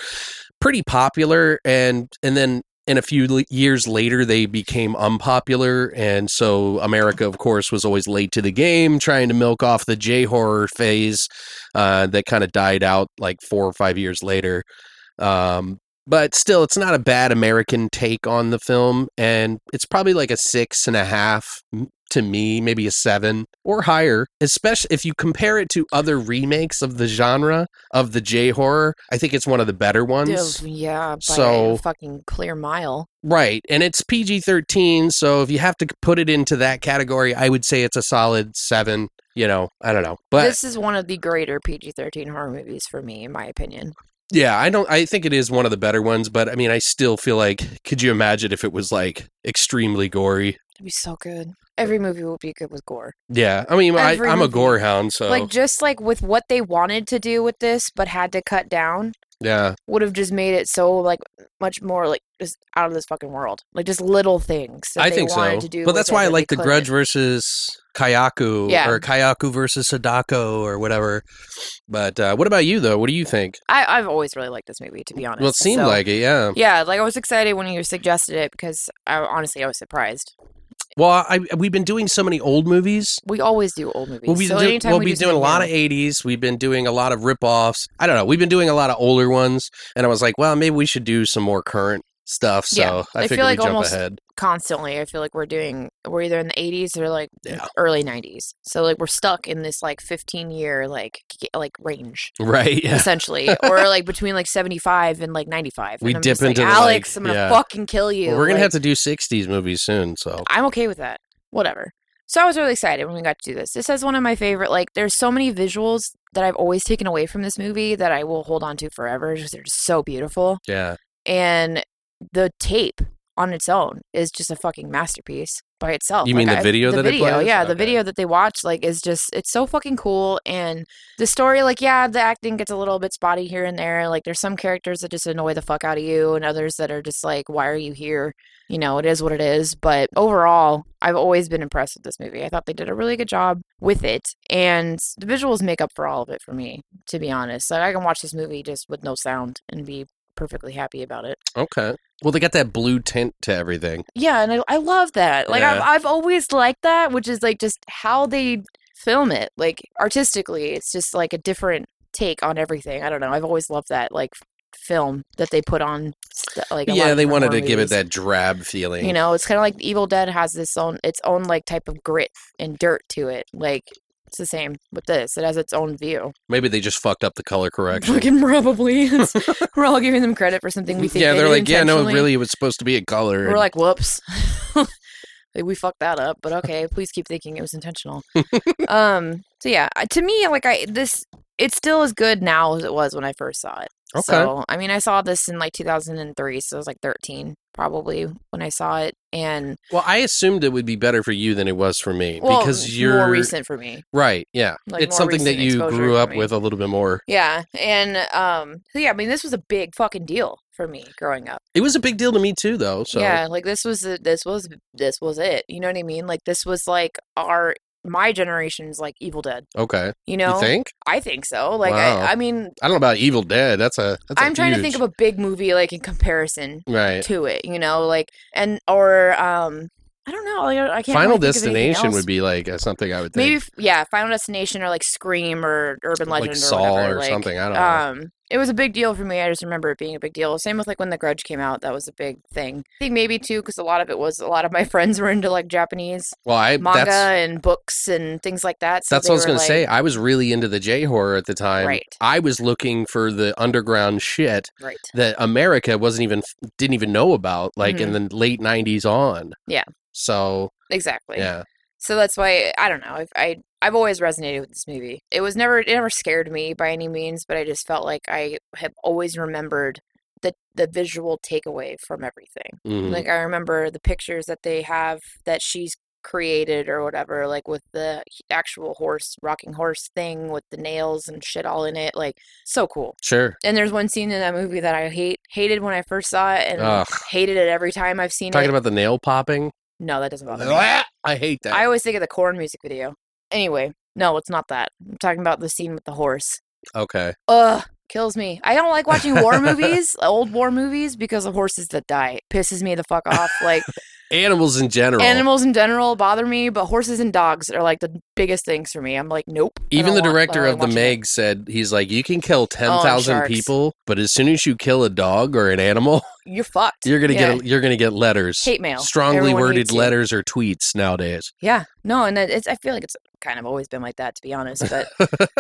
pretty popular, and and then in a few years later they became unpopular, and so America, of course, was always late to the game, trying to milk off the J horror phase uh, that kind of died out like four or five years later. Um, but still, it's not a bad American take on the film, and it's probably like a six and a half to me, maybe a seven or higher. Especially if you compare it to other remakes of the genre of the J horror, I think it's one of the better ones. Yeah, by So- a fucking clear mile. Right, and it's PG thirteen, so if you have to put it into that category, I would say it's a solid seven. You know, I don't know, but this is one of the greater PG 13 horror movies for me, in my opinion. Yeah, I don't. I think it is one of the better ones, but I mean, I still feel like. Could you imagine if it was like extremely gory? It'd be so good. Every movie will be good with gore. Yeah, I mean, I, Every I'm a movie. gore hound, so Like just like with what they wanted to do with this, but had to cut down, yeah, would have just made it so like much more like just out of this fucking world. Like just little things. That I they think so. wanted To do but with that's it why I that like they the Grudge couldn't. versus Kayako, Yeah. or Kayako versus Sadako, or whatever. But uh, what about you, though? What do you think? I, I've always really liked this movie, to be honest. Well, it seemed So- like it, yeah. Yeah, like I was excited when you suggested it because I honestly I was surprised. Well, I, we've been doing so many old movies. We always do old movies. We'll be, so do, we'll we be do doing a lot of 80s. We've been doing a lot of rip-offs. I don't know. We've been doing a lot of older ones. And I was like, well, maybe we should do some more current stuff. So Yeah, I I feel like jump almost- ahead. constantly. I feel like we're doing we're either in the 80s or like Yeah. early 90s. So like we're stuck in this like 15 year like like range Right. Yeah. essentially, or like between like 75 and like 95. We and I'm dip just like, into like- Alex. I'm gonna fucking kill you. Well, we're going to like, have to do 60s movies soon. So I'm okay with that. Whatever. So I was really excited when we got to do this. This is one of my favorite. Like, there's so many visuals that I've always taken away from this movie that I will hold on to forever. because they're just so beautiful, yeah. and the tape on its own is just a fucking masterpiece by itself. You mean the I- video the that video, yeah, the video that they watch, like, is just it's so fucking cool. And the story, like, yeah, the acting gets a little bit spotty here and there. Like, there's some characters that just annoy the fuck out of you, and others that are just like, why are you here? You know, it is what it is. But overall, I've always been impressed with this movie. I thought they did a really good job with it, and the visuals make up for all of it for me. To be honest, like, I can watch this movie just with no sound and be perfectly happy about it. Okay. Well, they got that blue tint to everything. Yeah, and I, I love that. Like I've I've always liked that, which is like just how they film it, like artistically. It's just like a different take on everything. I don't know. I've always loved that like film that they put on. Like a yeah, they wanted to horror give it that drab feeling. You know, it's kind of like Evil Dead has this own its own like type of grit and dirt to it. Like it's the same with this. It has its own view. Maybe they just fucked up the color correction. Fucking probably. We're all giving them credit for something we think. yeah, they they're did like, yeah, no, really, it was supposed to be a color. We're like, whoops. Like we fucked that up, but okay, please keep thinking it was intentional. um, so yeah, to me, like I this, it's still as good now as it was when I first saw it. Okay. So I mean, I saw this in like 2003, so I was like 13 probably when I saw it, and Well, I assumed it would be better for you than it was for me well, because you're more recent for me. right. Yeah, Like, it's something that you grew up with a little bit more. Yeah, and um, so yeah, I mean, this was a big fucking deal for me growing up. It was a big deal to me too, though. So Yeah, like this was the- this was this was it. You know what I mean? Like this was like our my generation's like Evil Dead. okay, You know, you think? I think so. Like Wow. I, I mean, I don't know about Evil Dead. That's a. That's I'm trying to think of a big movie like in comparison right. to it. You know, like and or um, I don't know. Like, I can't. Final really Destination would be like something I would think. maybe yeah, Final Destination or like Scream or Urban Legend like or Saw whatever. or like, something. I don't know. It was a big deal for me. I just remember it being a big deal. Same with like when The Grudge came out. That was a big thing. I think maybe too because a lot of it was a lot of my friends were into like Japanese well, I manga and books and things like that. So that's what I was going to say. I was really into the J horror at the time. Right. I was looking for the underground shit Right. that America wasn't even didn't even know about, like in the late '90s on. Mm-hmm. Yeah. So Exactly. yeah, So that's why I don't know. I've, I I've always resonated with this movie. It was never it never scared me by any means, but I just felt like I have always remembered the the visual takeaway from everything. mhm. Like I remember the pictures that they have that she's created or whatever, like with the actual horse rocking horse thing with the nails and shit all in it. Like so cool. sure. And there's one scene in that movie that I hate hated when I first saw it and Ugh. hated it every time I've seen Talking it. Talking about the nail popping. no, that doesn't bother me. I hate that. I always think of the Korn music video. Anyway, no, it's not that. I'm talking about the scene with the horse. okay. Ugh, kills me. I don't like watching war movies, old war movies, because of horses that die. It pisses me the fuck off. Like Animals in general. animals in general bother me, but horses and dogs are like the biggest things for me. I'm like, nope. Even the want- director of the watch it. Meg said he's like, you can kill ten oh, thousand people, but as soon as you kill a dog or an animal, You're fucked. you're gonna Yeah. get you're gonna get letters, hate mail. strongly Everyone worded hates you. letters or tweets nowadays. Yeah, no, and it's. I feel like it's kind of always been like that, to be honest. But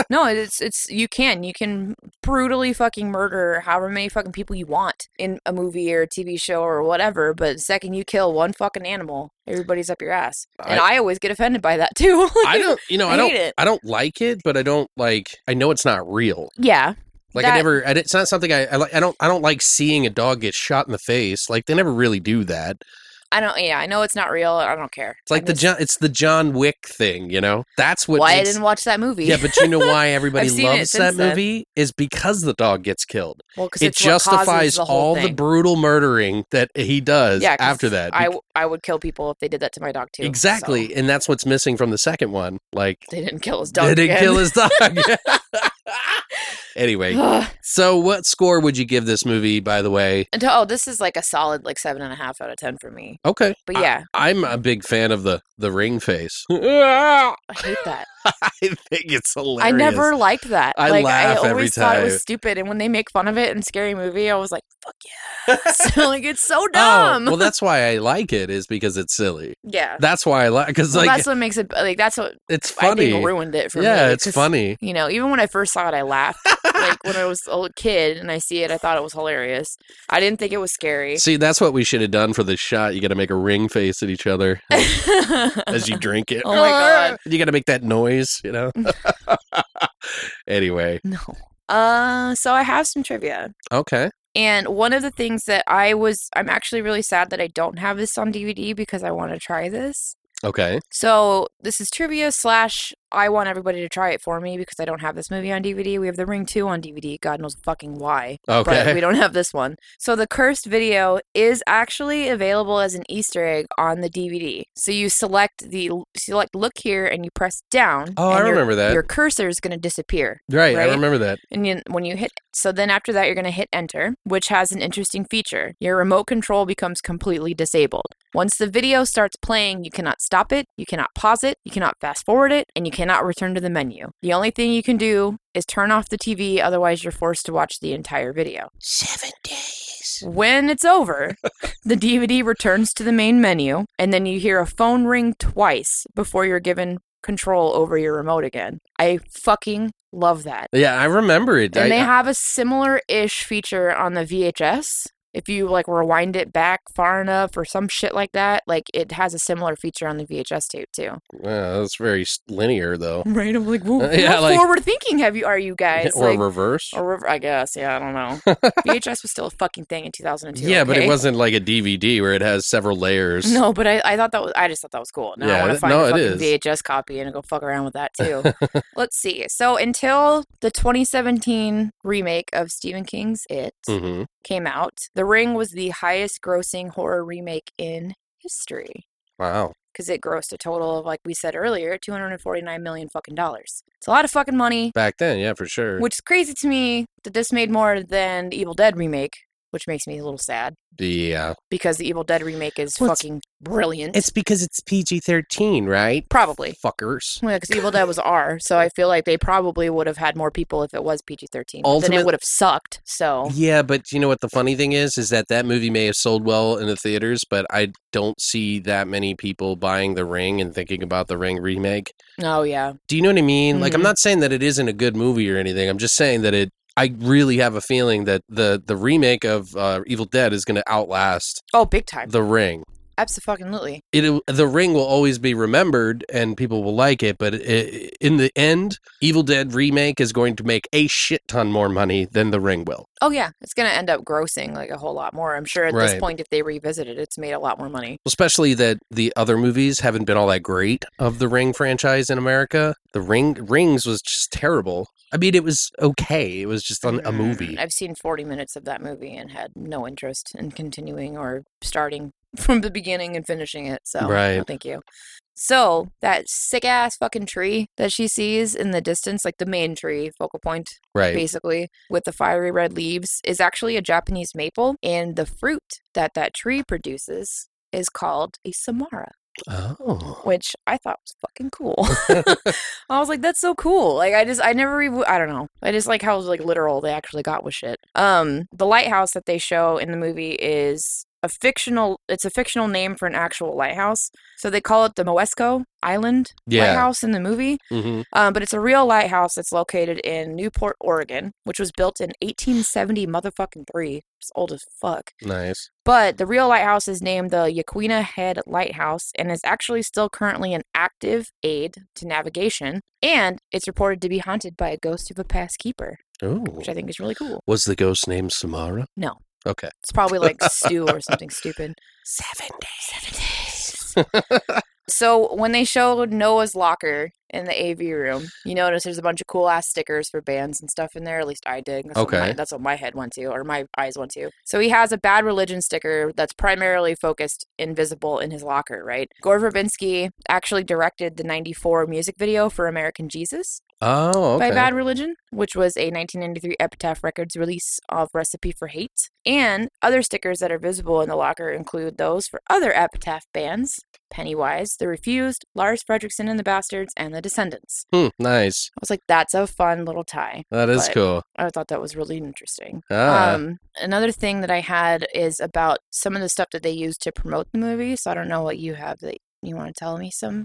no, it's it's you can you can brutally fucking murder however many fucking people you want in a movie or a TV show or whatever. But the second you kill one fucking animal, everybody's up your ass, and I, always get offended by that too. I don't, you know, I, I don't, it. I don't like it, but I don't like. I know it's not real. yeah, Like I never, I, it's not something I, I like. I don't, I don't like seeing a dog get shot in the face. Like they never really do that. I don't. Yeah, I know it's not real. I don't care. It's like I'm the just- John, it's the John Wick thing. You know, that's what. Why I didn't watch that movie? yeah, but you know why everybody I've seen it loves that then. movie is because the dog gets killed. well, 'cause It justifies the all the brutal murdering that he does Yeah, after that. I, I would kill people if they did that to my dog too. so exactly, and that's what's missing from the second one. Like they didn't kill his dog. they didn't again. kill his dog. anyway, so what score would you give this movie? By the way, And oh, this is like a solid like seven and a half out of ten for me. okay, But yeah, I'm a big fan of the the ring face. I hate that. I think it's hilarious. I never liked that. I like laugh I every always thought it was stupid, and when they make fun of it in Scary Movie, I was like, "Fuck yes!" like it's so Oh, dumb. well, that's why I like it is because it's silly. yeah, That's why I like because well, like that's what makes it like that's what it's I funny. think ruined it for me. yeah, it's funny. You know, even when I first saw it, I laughed. Like when I was a kid and I see it, I thought it was hilarious. I didn't think it was scary. See, that's what we should have done for this shot. You got to make a ring face at each other as you drink it. Oh my God. You got to make that noise, you know. anyway, no. Uh, so I have some trivia. okay. And one of the things that I was, I'm actually really sad that I don't have this on DVD because I want to try this. Okay. So this is trivia slash I want everybody to try it for me because I don't have this movie on DVD. We have The Ring 2 on DVD. God knows fucking why. But we don't have this one. So the cursed video is actually available as an Easter egg on the DVD. So you select the select look here and you press down. Oh, I your- remember that. Your cursor is going to disappear. Right, I remember that. And you, when you hit, so then after that, you're going to hit enter, which has an interesting feature. Your remote control becomes completely disabled. Once the video starts playing, you cannot stop it, you cannot pause it, you cannot fast forward it, and you cannot return to the menu. The only thing you can do is turn off the TV, otherwise, you're forced to watch the entire video. Seven days. When it's over, the DVD returns to the main menu, and then you hear a phone ring twice before you're given control over your remote again. I fucking love that. Yeah, I remember it. And I, they have a similar ish feature on the VHS. If you like rewind it back far enough or some shit like that, like it has a similar feature on the VHS tape too. Yeah, that's very linear though. Right? I'm like, well, Uh, yeah, like- forward thinking have you? Are you guys? or like, reverse. or river, I guess. Yeah, I don't know. VHS was still a fucking thing in 2002. yeah, but it wasn't like a DVD where it has several layers. No, but I, I thought that was I just thought that was cool. Now I Yeah, want to find no, a fucking. VHS copy and go fuck around with that too. Let's see. So until the 2017 remake of Stephen King's It hmm came out, The Ring was the highest grossing horror remake in history Wow. because it grossed a total of like we said earlier, 249 million fucking dollars. It's a lot of fucking money, Back then, yeah, for sure. which is crazy to me that this made more than the Evil Dead remake, which makes me a little sad yeah. because the Evil Dead remake is Well, fucking brilliant. It's because it's PG thirteen, right? probably. Fuckers. Well, because Evil Dead was R, so I feel like they probably would have had more people if it was PG thirteen. Then it would have sucked. So Yeah, but you know what the funny thing is is that that movie may have sold well in the theaters, but I don't see that many people buying The Ring and thinking about the Ring remake. oh yeah, Do you know what I mean? Like I'm Mhm. not saying that it isn't a good movie or anything. I'm just saying that it I really have a feeling that the the remake of uh, Evil Dead is going to outlast oh big time, The Ring. absolutely. It The Ring will always be remembered and people will like it, but i in the end, Evil Dead remake is going to make a shit ton more money than The Ring will. Oh yeah, it's gonna end up grossing like a whole lot more. I'm sure at Right. this point, if they revisit it, it's made a lot more money. Especially that the other movies haven't been all that great of the Ring franchise in America. The Ring Rings was just terrible. I mean, it was okay. It was just an, a Mm, movie. I've seen 40 minutes of that movie and had no interest in continuing or starting from the beginning and finishing it. So, no, Right. thank you. So, that sick ass fucking tree that she sees in the distance, like the main tree, focal point, Right. basically, with the fiery red leaves, is actually a Japanese maple. And the fruit that that tree produces is called a samara, Oh. which I thought was fucking cool. I was like, that's so cool. Like, I just, I never, even, I don't know. I just like how like literal they actually got with shit. Um, the lighthouse that they show in the movie is a fictional. It's a fictional name for an actual lighthouse. So they call it the Moesko Island Yeah. lighthouse in the movie. hmm Um, but it's a real lighthouse that's located in Newport, Oregon, which was built in 1870 motherfucking three. It's old as fuck. Nice. But the real lighthouse is named the Yaquina Head Lighthouse and is actually still currently an active aid to navigation. And it's reported to be haunted by a ghost of a past keeper, Oh. which I think is really cool. Was the ghost named Samara? No. Okay. It's probably like stew or something stupid. Seven days. Seven days. So when they showed Noah's locker in the AV room, you notice there's a bunch of cool ass stickers for bands and stuff in there. At least I did. That's What my, Okay. that's what my head went to, or my eyes went to. So he has a bad religion sticker that's primarily focused invisible in his locker, right? Gore Verbinski actually directed the 94 music video for American Jesus Oh, okay. by Bad Religion, which was a 1993 Epitaph Records release of Recipe for Hate. And other stickers that are visible in the locker include those for other Epitaph bands Pennywise, The Refused, Lars Frederiksen and the Bastards, and The Descendents. Hmm, nice. I was like, that's a fun little tie. That is But- cool. I thought that was really interesting. Ah. Um, another thing that I had is about some of the stuff that they used to promote the movie. So I don't know what you have that you want to tell me some.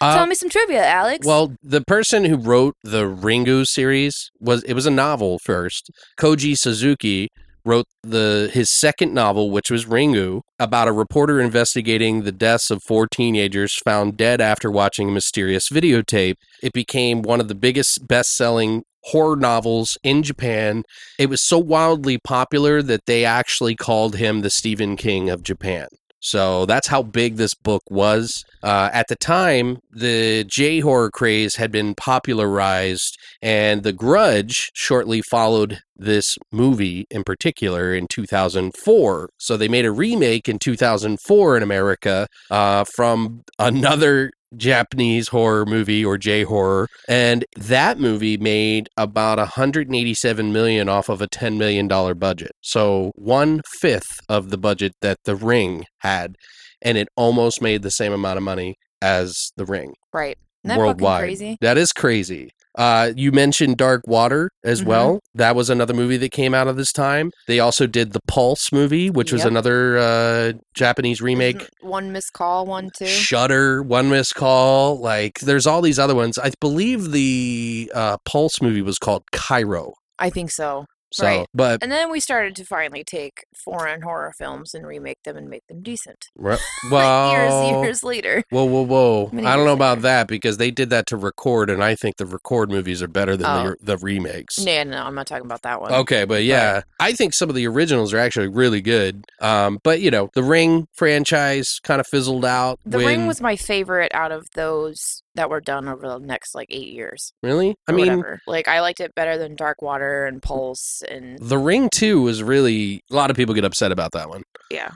Uh, tell me some trivia, Alex. Well, the person who wrote the Ringu series was it was a novel first. Koji Suzuki wrote the his second novel, which was Ringu, about a reporter investigating the deaths of four teenagers found dead after watching a mysterious videotape. It became one of the biggest best-selling horror novels in Japan. It was so wildly popular that they actually called him the Stephen King of Japan. So that's how big this book was. Uh, at the time, the J horror craze had been popularized, and The Grudge shortly followed this movie in particular in 2004. So they made a remake in 2004 in America uh, from another Japanese horror movie or J horror, and that movie made about 187 million off of a 10 million dollar budget. So one fifth of the budget that The Ring had, and it almost made the same amount of money as The Ring right. That worldwide. crazy? That is crazy. Uh, you mentioned Dark Water as Mhm. well. That was another movie that came out of this time. They also did the Pulse movie, which was another uh, Japanese remake. One missed call, one too. Shutter, One Missed Call. Like, there's all these other ones. I believe the uh, Pulse movie was called Kairo. I think so. So, Right. but And then we started to finally take foreign horror films and remake them and make them decent. re- well, years, years later. Whoa, whoa, whoa! Many I don't know years about that because they did that to record, and I think the record movies are better than Oh. the, the remakes. No, no, I'm not talking about that one. Okay, but yeah, I think some of the originals are actually really good. Um, but you know, the Ring franchise kind of fizzled out. The when, Ring was my favorite out of those that were done over the next like eight years. really. I mean, whatever. like I liked it better than Dark Water and Pulse and the Ring Two was really a lot of people get upset about that one. yeah.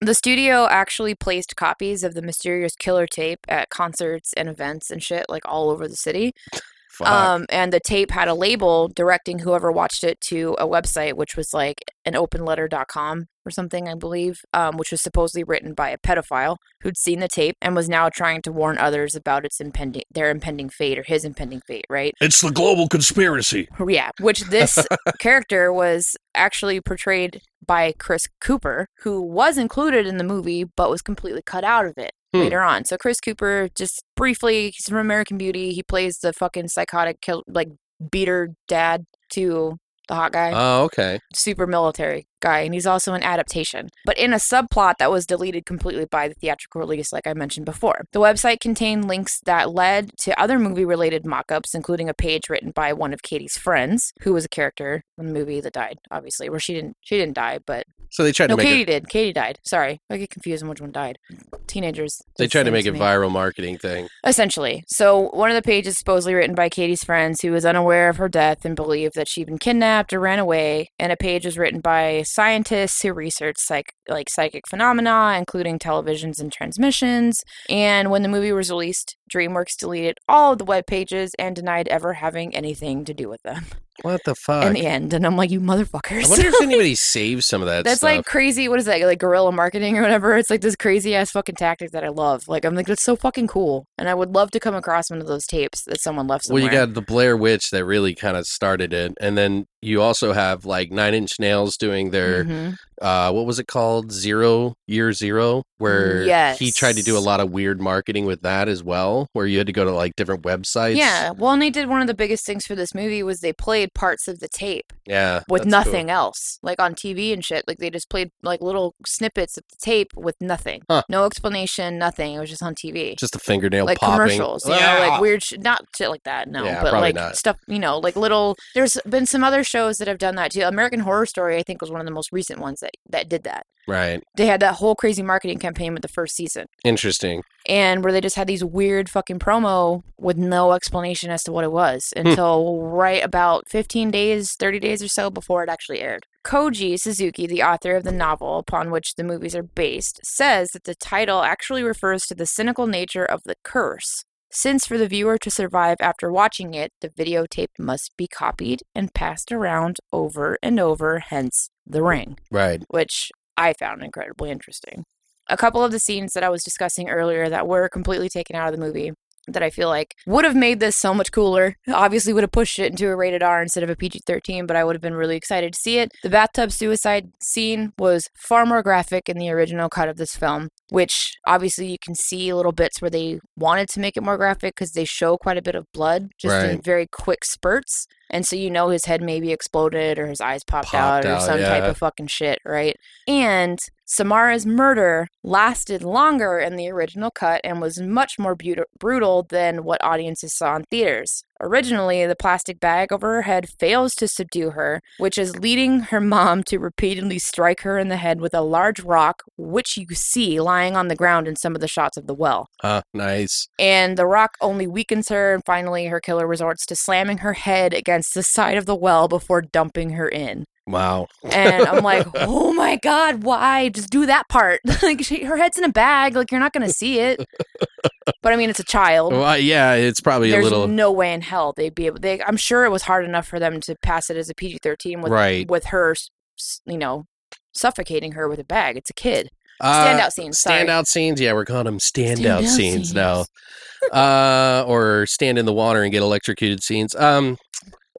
The studio actually placed copies of the mysterious killer tape at concerts and events and shit, like all over the city. Fuck. Um, and the tape had a label directing whoever watched it to a website, which was like an openletter.com or something, I believe, um, which was supposedly written by a pedophile who'd seen the tape and was now trying to warn others about its impending, their impending fate or his impending fate, right? it's the global conspiracy. Yeah, which this character was actually portrayed by Chris Cooper, who was included in the movie but was completely cut out of it Hmm. later on. So Chris Cooper, just briefly, he's from American Beauty. He plays the fucking psychotic, kill, like beater dad to the hot guy, Oh, okay. super military guy, and he's also an adaptation, but in a subplot that was deleted completely by the theatrical release, like I mentioned before. The website contained links that led to other movie-related mock-ups, including a page written by one of Katie's friends, who was a character in the movie that died, obviously. Where she didn't, she didn't die, but So they tried no, to make Katie it. did. Katie died. Sorry, I get confused on which one died. Teenagers. They tried to make it me. viral marketing thing. Essentially. So, one of the pages supposedly written by Katie's friends who was unaware of her death and believed that she'd been kidnapped or ran away. And a page was written by scientists who research psych- like psychic phenomena, including televisions and transmissions. And when the movie was released, DreamWorks deleted all of the web pages and denied ever having anything to do with them What the fuck? in the end. And I'm like, you motherfuckers. I wonder if anybody saves some of that That's stuff. like crazy. What is that? Like guerrilla marketing or whatever? It's like this crazy ass fucking tactic that I love. Like I'm like that's so fucking cool, and I would love to come across one of those tapes that someone left well, you got the Blair Witch that really kind of started it, and then you also have like Nine Inch Nails doing their Mhm. uh, what was it called? Zero Year Zero, where he tried to do a lot of weird marketing with that as well, where you had to go to like different websites. Yeah, well, and they did one of the biggest things for this movie was they played parts of the tape yeah, with that's cool. nothing else, like on TV and shit. Like they just played like little snippets of the tape with nothing, Huh. no explanation, nothing. It was just on TV. Just a fingernail like popping. commercials, you know, Ah! like weird, sh- not shit like that, no, Yeah, but like not. stuff, you know, like little. There's been some other shows that have done that too. American Horror Story, I think, was one of the most recent ones that that did that. Right. They had that whole crazy marketing campaign with the first season, Interesting. and where they just had these weird fucking promo with no explanation as to what it was Hmm. until right about 15 days, 30 days or so before it actually aired. Koji Suzuki, the author of the novel upon which the movies are based, says that the title actually refers to the cynical nature of the curse. Since for the viewer to survive after watching it, the videotape must be copied and passed around over and over, hence the ring Right. which I found incredibly interesting. A couple of the scenes that I was discussing earlier that were completely taken out of the movie that I feel like would have made this so much cooler. Obviously, would have pushed it into a rated R instead of a PG 13, but I would have been really excited to see it. The bathtub suicide scene was far more graphic in the original cut of this film, which obviously you can see little bits where they wanted to make it more graphic because they show quite a bit of blood just in very quick spurts. And so you know his head maybe exploded or his eyes popped, Popped out or out, some type of fucking shit, right? And Samara's murder lasted longer in the original cut and was much more brutal than what audiences saw in theaters. Originally, the plastic bag over her head fails to subdue her, which is leading her mom to repeatedly strike her in the head with a large rock, which you see lying on the ground in some of the shots of the well. Huh. Nice. And the rock only weakens her, and finally, her killer resorts to slamming her head against the side of the well before dumping her in. Wow. And I'm like, oh my God, why? Just do that part. like, she, her head's in a bag. Like, you're not going to see it. But I mean, it's a child. Well, yeah, it's probably There's a little no way in hell they'd be able. They, I'm sure it was hard enough for them to pass it as a PG-13 with right. with her, you know, suffocating her with a bag. It's a kid. Uh, Standout scenes. Sorry. Standout scenes, yeah, we're calling them standout, Standout scenes, scenes. now. uh, or stand in the water and get electrocuted scenes. Um,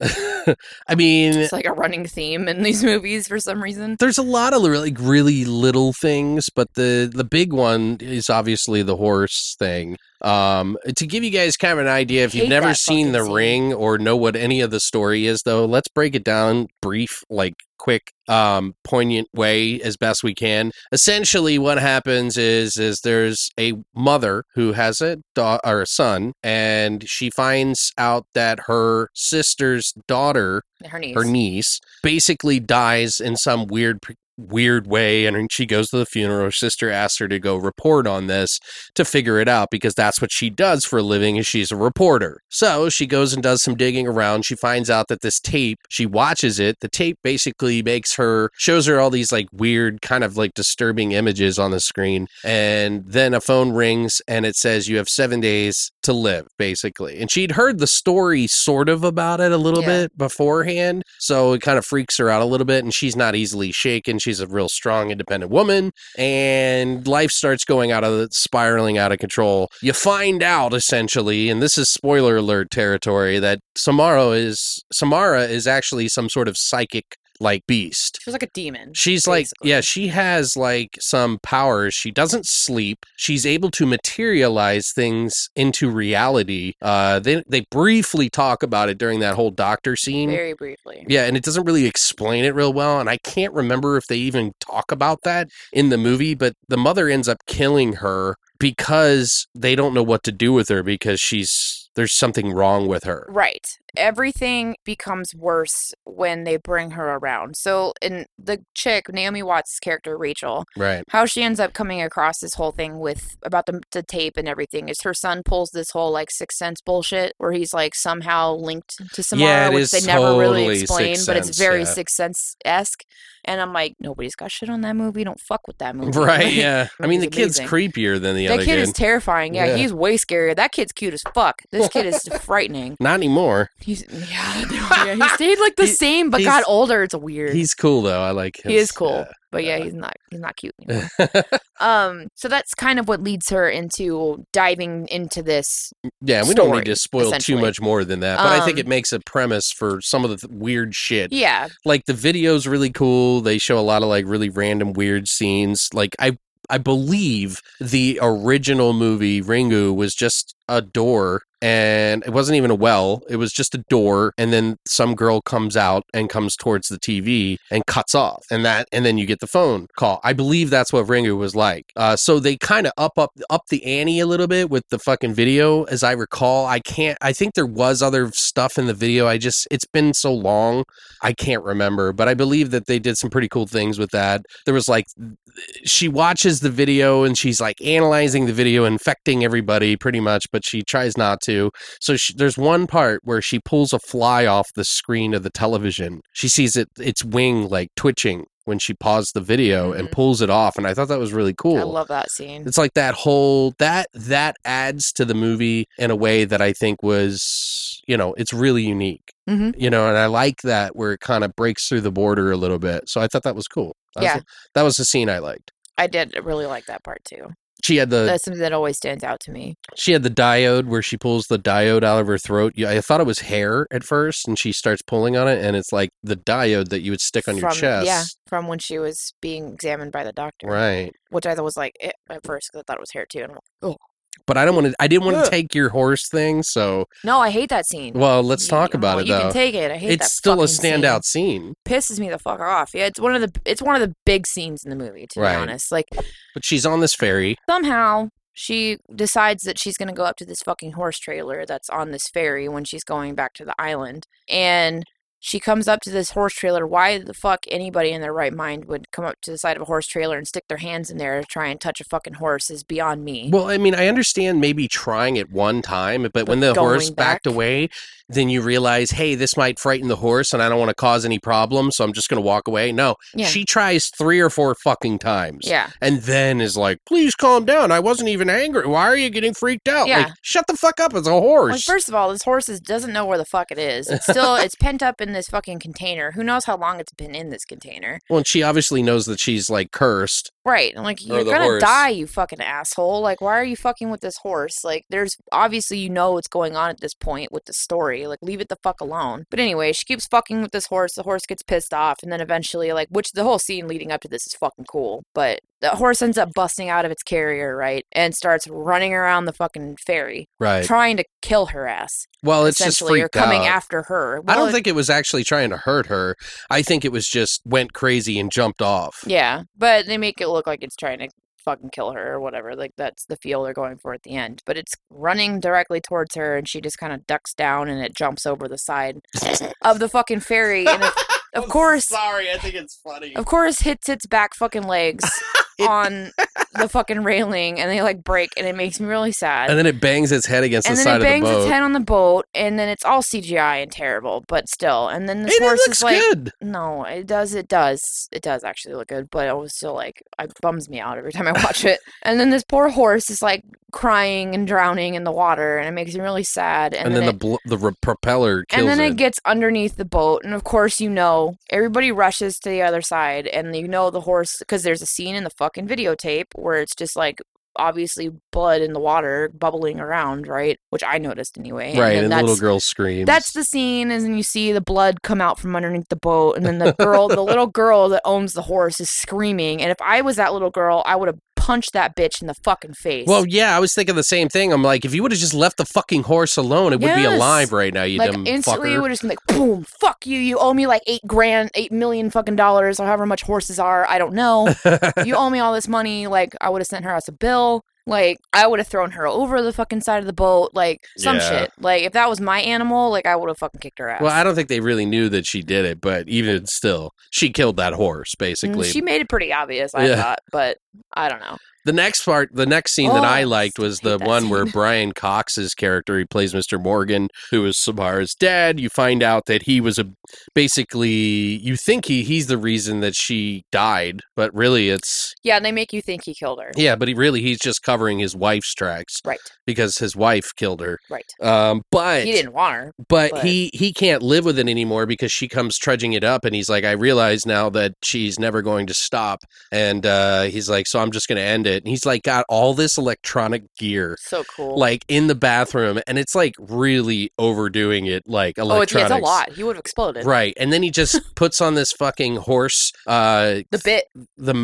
I mean, It's like a running theme in these movies for some reason. there's a lot of really really little things, but the the big one is obviously the horse thing. Um, to give you guys kind of an idea, if you've never seen The scene. Ring or know what any of the story is, though, let's break it down brief, like quick, um, poignant way as best we can. Essentially, what happens is is there's a mother who has a daughter or a son, and she finds out that her sister's daughter Her niece. her niece basically dies in some weird weird way and she goes to the funeral. Her sister asks her to go report on this to figure it out because that's what she does for a living is she's a reporter. So she goes and does some digging around. She finds out that this tape she watches it. The tape basically makes her shows her all these like weird kind of like disturbing images on the screen. And then a phone rings and it says you have seven days to live basically. And she'd heard the story sort of about it a little Yeah. bit beforehand so it kind of freaks her out a little bit and she's not easily shaken. She's a real strong independent woman and life starts going out of the spiraling out of control. You find out essentially and this is spoiler alert territory that samara is samara is actually some sort of psychic like beast She was like a demon. She's like, yeah, she has like some powers. She doesn't sleep. She's able to materialize things into reality. Uh, they they briefly talk about it during that whole doctor scene. Very briefly. Yeah, and it doesn't really explain it real well. And I can't remember if they even talk about that in the movie, but the mother ends up killing her because they don't know what to do with her because she's there's something wrong with her. Right. Everything becomes worse when they bring her around. So, in the chick, Naomi Watts' character, Rachel, Right. how she ends up coming across this whole thing with about the, the tape and everything is her son pulls this whole like sixth sense bullshit where he's like somehow linked to Samara, it which they never really explain, but it's very yeah. sixth sense esque. And I'm like, nobody's got shit on that movie. Don't fuck with that movie. Right. Yeah. I mean, the movie's kid's creepier than the that other kid kid. is terrifying. Yeah, Yeah. he's way scarier. That kid's cute as fuck. This kid is frightening. Not anymore. He's yeah, yeah, he stayed like the He- same, but got older. It's weird. He's cool though. I like. His, he is cool, but yeah, he's not. He's not cute anymore. um, so that's kind of what leads her into diving into this. Yeah, we don't need to spoil too much more than that, but I think Um, it makes a premise for some of the th- weird shit. Yeah, Like the video's really cool. They show a lot of like really random weird scenes. Like I I believe the original movie Ringu was just a door and it wasn't even a well. It was just a door and then some girl comes out and comes towards the TV and cuts off. And that and then you get the phone call. I believe that's what Ringu was like. Uh, so they kind of up up up the ante a little bit with the fucking video as I recall. I can't I think there was other stuff in the video. I just it's been so long I can't remember, but I believe that they did some pretty cool things with that. There was like she watches the video and she's like analyzing the video, infecting everybody pretty much, but she tries not to. So she, there's one part where she pulls a fly off the screen of the television. She sees it its wing like twitching when she paused the video and Mhm. pulls it off, and I thought that was really cool. I love that scene. It's like that whole that that adds to the movie in a way that I think was you know it's really unique. Mhm. You know, and I like that where it kind of breaks through the border a little bit. So I thought that was cool. That Yeah. was, that was the scene I liked. I did really like that part too. She had the That's something that always stands out to me. she had the diode where she pulls the diode out of her throat. I thought it was hair at first, and she starts pulling on it, and it's like the diode that you would stick on your chest. Yeah, from when she was being examined by the doctor. Right. Which I thought was like eh, at first because I thought it was hair too. And I'm like, oh But I don't want to. I didn't want Ugh. to take your horse thing. So, no, I hate that scene. well, let's talk You- about oh, it You though. can take it. I hate that. It's still a fucking scene. standout scene. Pisses me the fuck off. Yeah, it's one of the it's one of the big scenes in the movie. To Right. be honest, like But she's on this ferry. somehow she decides that she's going to go up to this fucking horse trailer that's on this ferry when she's going back to the island and she comes up to this horse trailer why the fuck anybody in their right mind would come up to the side of a horse trailer and stick their hands in there to try and touch a fucking horse is beyond me Well, I mean, I understand maybe trying it one time, but, when the horse backed away, then you realize, hey, this might frighten the horse, and I don't want to cause any problems, so I'm just going to walk away. No, Yeah. she tries three or four fucking times. yeah And then is like, please calm down. I wasn't even angry. Why are you getting freaked out? Yeah. Like, shut the fuck up. It's a horse. first of all this horse is, doesn't know where the fuck it is it's still it's pent up in this fucking container. Who knows how long it's been in this container. Well, and she obviously knows that she's like cursed Right. I'm like, you're gonna horse. die, you fucking asshole. Like, why are you fucking with this horse? Like, there's obviously you know what's going on at this point with the story. Like, leave it the fuck alone. But anyway, she keeps fucking with this horse. The horse gets pissed off, and then eventually, like, which the whole scene leading up to this is fucking cool. But the horse ends up busting out of its carrier, right, and starts running around the fucking ferry, Right. trying to kill her ass. Well, it's just essentially, or freaked coming out. after her. I don't think it was actually trying to hurt her. I think it was just went crazy and jumped off. Yeah, but they make it look like it's trying to fucking kill her or whatever. Like that's the feel they're going for at the end. But it's running directly towards her, and she just kind of ducks down and it jumps over the side of the fucking ferry, and of, of course, sorry, I think it's funny. of course, hits its back fucking legs on the fucking railing, and they like break, and it makes me really sad. And then it bangs its head against the side. And the then it bangs its head on the boat, and then it's all CGI and terrible, but still. And then this and it horse looks is like, good. no, it does. It does. It does actually look good, but it was still like it bums me out every time I watch it. And then this poor horse is like crying and drowning in the water, and it makes me really sad. And, And, then, it, the bl- the re- propeller kills and then it. it gets underneath the boat, and of course you know everybody rushes to the other side, and you know the horse because there's a scene in the fucking videotape where it's just like obviously blood in the water bubbling around, right? Which I noticed anyway. right, then and the little girl screams. that's the scene, and you see the blood come out from underneath the boat, and then the girl, the little girl that owns the horse, is screaming. And if I was that little girl, I would have punched that bitch in the fucking face. Well, yeah, I was thinking the same thing. I'm like, if you would have just left the fucking horse alone, it would be Yes. alive right now. You like dumb instantly, it fucker. would just been like, boom, fuck you. You owe me like eight grand, eight million fucking dollars, or however much horses are. I don't know. you owe me all this money. Like, I would have sent her out a bill. Like, I would have thrown her over the fucking side of the boat. Like, some Yeah. shit. Like, if that was my animal, like, I would have fucking kicked her ass. well, I don't think they really knew that she did it, but even still, she killed that horse. Mm, Basically, She made it pretty obvious, I Yeah. thought, but I don't know. The next part, the next scene that Oh, I I liked was the that one where. Brian Cox's character, he plays Mr. Morgan, who is Samara's dad. You find out that he was a basically you think he he's the reason that she died, but really it's Yeah, and they make you think he killed her. yeah, but he really he's just covering his wife's tracks Right, because his wife killed her. right. Um, but He didn't want her. but, but- he he can't live with it anymore because she comes trudging it up and he's like i realize now that she's never going to stop and uh he's like so i'm just gonna end it and he's like got all this electronic gear So cool. like in the bathroom and it's like really overdoing it like oh, it's, electronics a lot. He would have exploded. right and then he just puts on this fucking horse uh The bit. the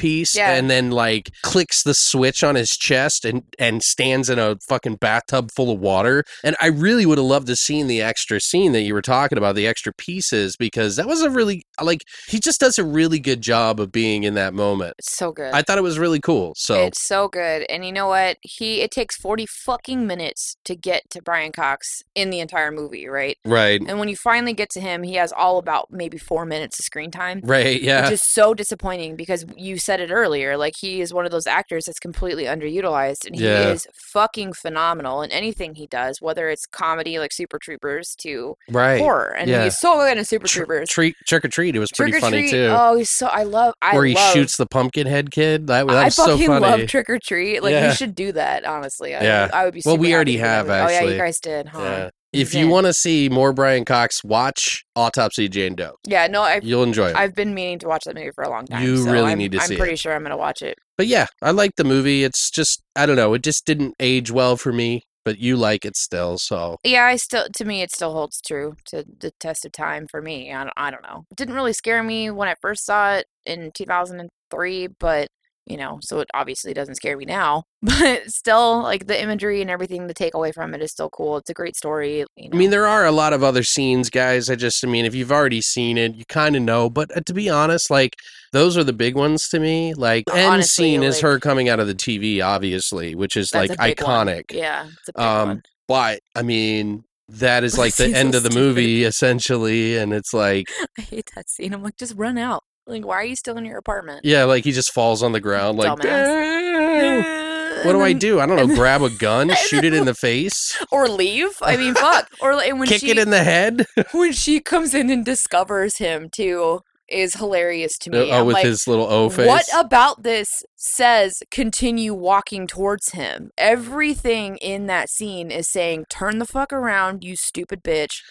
mouthpiece Yeah. and then like clicks the switch on his chest and and stands in a fucking bathtub full of water and i really would have loved to seen the extra scene that you were talking about the extra pieces because that was a really like he just does a really good job of being in that moment It's so good. i thought it was really cool so It's so good. And you know what? He it takes 40 fucking minutes to get to Brian Cox in the entire movie, right? right And when you finally get to him, he has all about maybe 4 minutes of screen time. right yeah Which is so disappointing because you said it earlier. Like he is one of those actors that's completely underutilized, and he Yeah. is fucking phenomenal in anything he does, whether it's comedy like Super Troopers to right horror. And yeah. he's so good in Super Tr- Troopers. treat trick or treat it was pretty Trick or funny treat. too Oh, he's so I love. I where he love, shoots the pumpkin head kid that, that I was so fucking funny love Trick or Treat. Like Yeah. we should do that. Honestly, I, Yeah. would, I would be. Well, we already have, that. Oh yeah, you guys did, huh? If you want to see more Brian Cox, watch Autopsy Jane Doe. Yeah, no, I've You'll enjoy it. I've been meaning to watch that movie for a long time. You so really I'm, need to I'm see pretty it. sure I'm gonna watch it. But yeah, I like the movie. It's just I don't know, it just didn't age well for me, but you like it still, so Yeah, I still to me it still holds true to the test of time for me. I don't, I don't know. It didn't really scare me when I first saw it in 2003, but you know, so it obviously doesn't scare me now. But still, like the imagery and everything, to take away from it is still cool. It's a great story. You know. I mean there are a lot of other scenes, guys. I just I mean if you've already seen it, you kind of know, but uh, to be honest, like those are the big ones to me. Like end Honestly, scene is her coming out of the TV obviously, which is like big one. iconic. yeah, it's a big Um one. but I mean that is like the so end of the stupid. movie essentially and it's like I hate that scene. I'm like, just run out. Like, why are you still in your apartment? yeah, like he just falls on the ground like Dumbass. What do I do? I don't know. Grab a gun, shoot it in the face, Or leave? I mean, fuck. Or like, when kick she it in the head. when she comes in and discovers him too is hilarious to me. Uh, oh, I'm with like, his little O face. What about this says continue walking towards him? Everything in that scene is saying, turn the fuck around, you stupid bitch.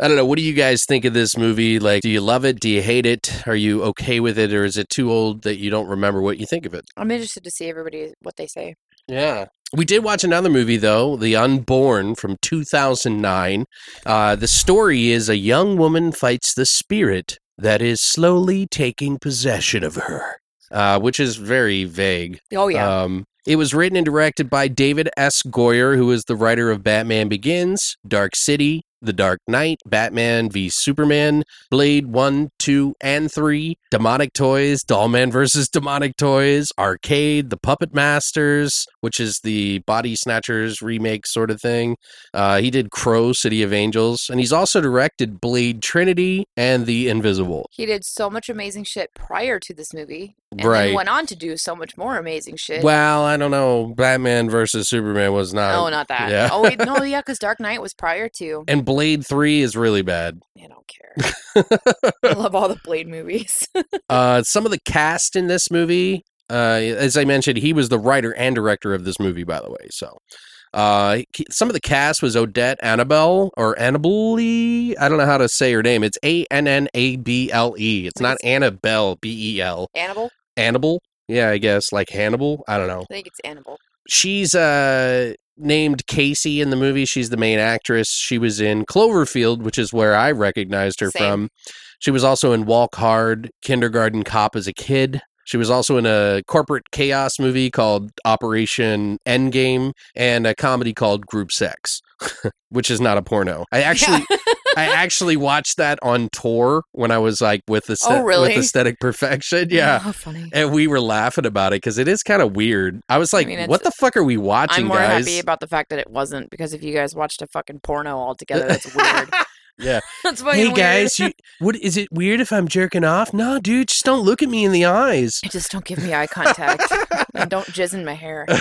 I don't know. What do you guys think of this movie? Like, do you love it? Do you hate it? Are you okay with it? Or is it too old that you don't remember what you think of it? I'm interested to see everybody what they say. Yeah. We did watch another movie, though, The Unborn from 2009. Uh, the story is a young woman fights the spirit that is slowly taking possession of her, uh, which is very vague. Oh yeah. Um, it was written and directed by David S. Goyer, who is the writer of Batman Begins, Dark City, The Dark Knight, Batman v Superman, Blade 1, 2, and 3, Demonic Toys, Dollman vs. Demonic Toys, Arcade, The Puppet Masters, which is the Body Snatchers remake sort of thing. Uh, he did Crow, City of Angels, and he's also directed Blade Trinity and The Invisible. he did so much amazing shit prior to this movie, and Right. then went on to do so much more amazing shit. Well, I don't know. Batman versus Superman was not. oh, not that. yeah. Oh wait, no, yeah, because Dark Knight was prior to. And Blade 3 is really bad. I don't care. I love all the Blade movies. uh, some of the cast in this movie, uh, as I mentioned, he was the writer and director of this movie, by the way. So, uh, some of the cast was Odette Annable or Annabelle. I don't know how to say her name. It's A N N A B L E. It's not Annabelle, B E L. Annabelle. Annabelle. Yeah, I guess like Hannibal. I don't know. I think it's Annabelle. She's uh named Casey in the movie. She's the main actress. She was in Cloverfield, which is where I recognized her Same. from. She was also in Walk Hard, Kindergarten Cop as a kid. She was also in a corporate chaos movie called Operation Endgame and a comedy called Group Sex, which is not a porno. I actually I actually watched that on tour when I was like with the Oh, really? with aesthetic perfection. Oh, yeah. Oh, funny. And we were laughing about it because it is kind of weird. I was like, mean, "What the fuck are we watching, I'm more guys?" happy about the fact that it wasn't because if you guys watched a fucking porno all together, that's weird. Yeah. that's fucking Hey weird. guys, you, what is it weird if I'm jerking off? No, dude, just don't look at me in the eyes. Just don't give me eye contact and don't jizz in my hair.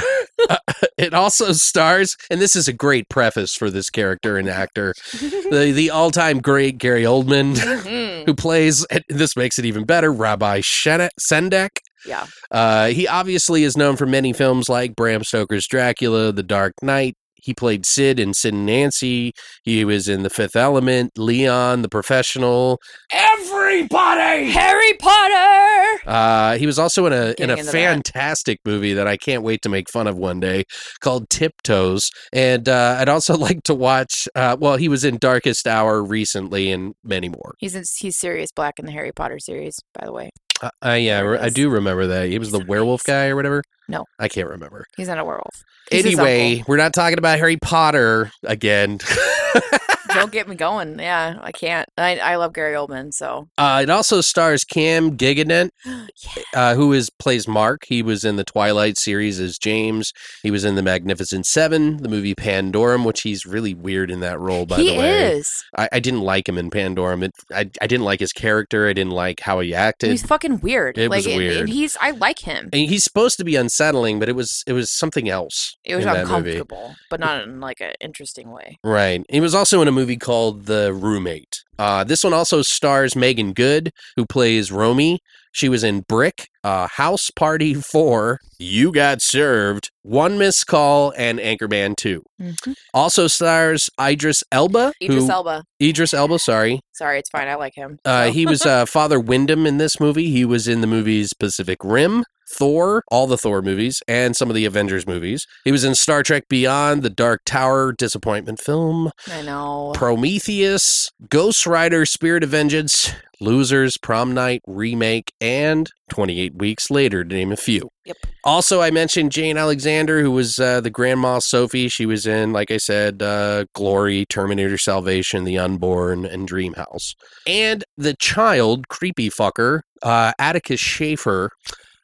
It also stars, and this is a great preface for this character and actor, the the all time great Gary Oldman, Mhm. who plays. This makes it even better. Rabbi Sendak. Yeah. Uh, he obviously is known for many films like Bram Stoker's Dracula, The Dark Knight. He played Sid in Sid and Nancy. He was in The Fifth Element, Leon, The Professional. Everybody! Harry Potter. Uh, he was also in a in a into that. fantastic movie that I can't wait to make fun of one day called Tiptoes. And uh, I'd also like to watch. Uh, well, he was in Darkest Hour recently, and many more. He's in, he's Sirius Black in the Harry Potter series, by the way. Uh, uh, yeah, I do remember that. He was the werewolf guy or whatever. No. I can't remember. He's not a werewolf. He's his Anyway, uncle. we're not talking about Harry Potter again. don't get me going. Yeah, I can't. I, I love Gary Oldman, so uh, it also stars Cam Gigandet, uh, who is plays Mark. He was in the Twilight series as James. He was in the Magnificent Seven, the movie Pandorum, which he's really weird in that role. By he the way, is. I, I didn't like him in Pandorum. It, I I didn't like his character. I didn't like how he acted. He's fucking weird. It like, was weird. And he's. I like him. and he's supposed to be unsettling, but it was it was something else. It was in that movie. uncomfortable, but not in like an interesting way. Right. He was also in a movie called The Roommate. Uh, this one also stars Meagan Good, who plays Romy. She was in Brick, uh, House Party 4, You Got Served, One Missed Call, and Anchorman 2. Mhm. Also stars Idris Elba. Idris who, Elba. Idris Elba, sorry. Sorry, it's fine. I like him. Uh, he was uh, Father Wyndham in this movie. He was in the movies Pacific Rim, Thor, all the Thor movies, and some of the Avengers movies. He was in Star Trek Beyond, The Dark Tower, disappointment film, I know. Prometheus, Ghost Rider, Spirit of Vengeance, Losers, Prom Night, Remake, and 28 Weeks Later, to name a few. Yep. Also, I mentioned Jane Alexander, who was uh, the Grandma Sophie. She was in, like I said, uh, Glory, Terminator Salvation, The Unborn, and Dream House. And the child, creepy fucker, uh, Atticus Schaefer,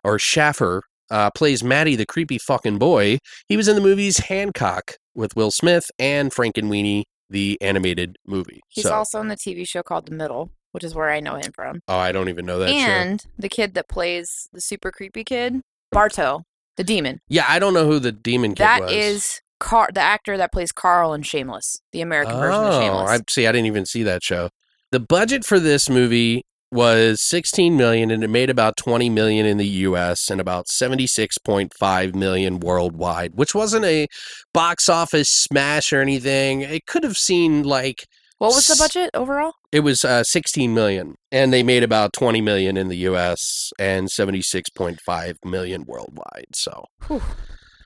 or Shaffer, uh, plays Matty, the creepy fucking boy. He was in the movies Hancock with Will Smith and Frankenweenie, the animated movie. He's so, also in the TV show called The Middle, which is where I know him from. oh, I don't even know that show. and the kid that plays the super creepy kid, Barto, the demon. Yeah, I don't know who the demon kid That was. is Car- the actor that plays Carl in Shameless, the American version of Oh, Shameless. I see. I didn't even see that show. The budget for this movie was 16 million and it made about 20 million in the US and about 76.5 million worldwide, which wasn't a box office smash or anything. It could have seen like What was the budget overall? It was uh, 16 million, and they made about 20 million in the U.S. and 76.5 million worldwide. So, Whew.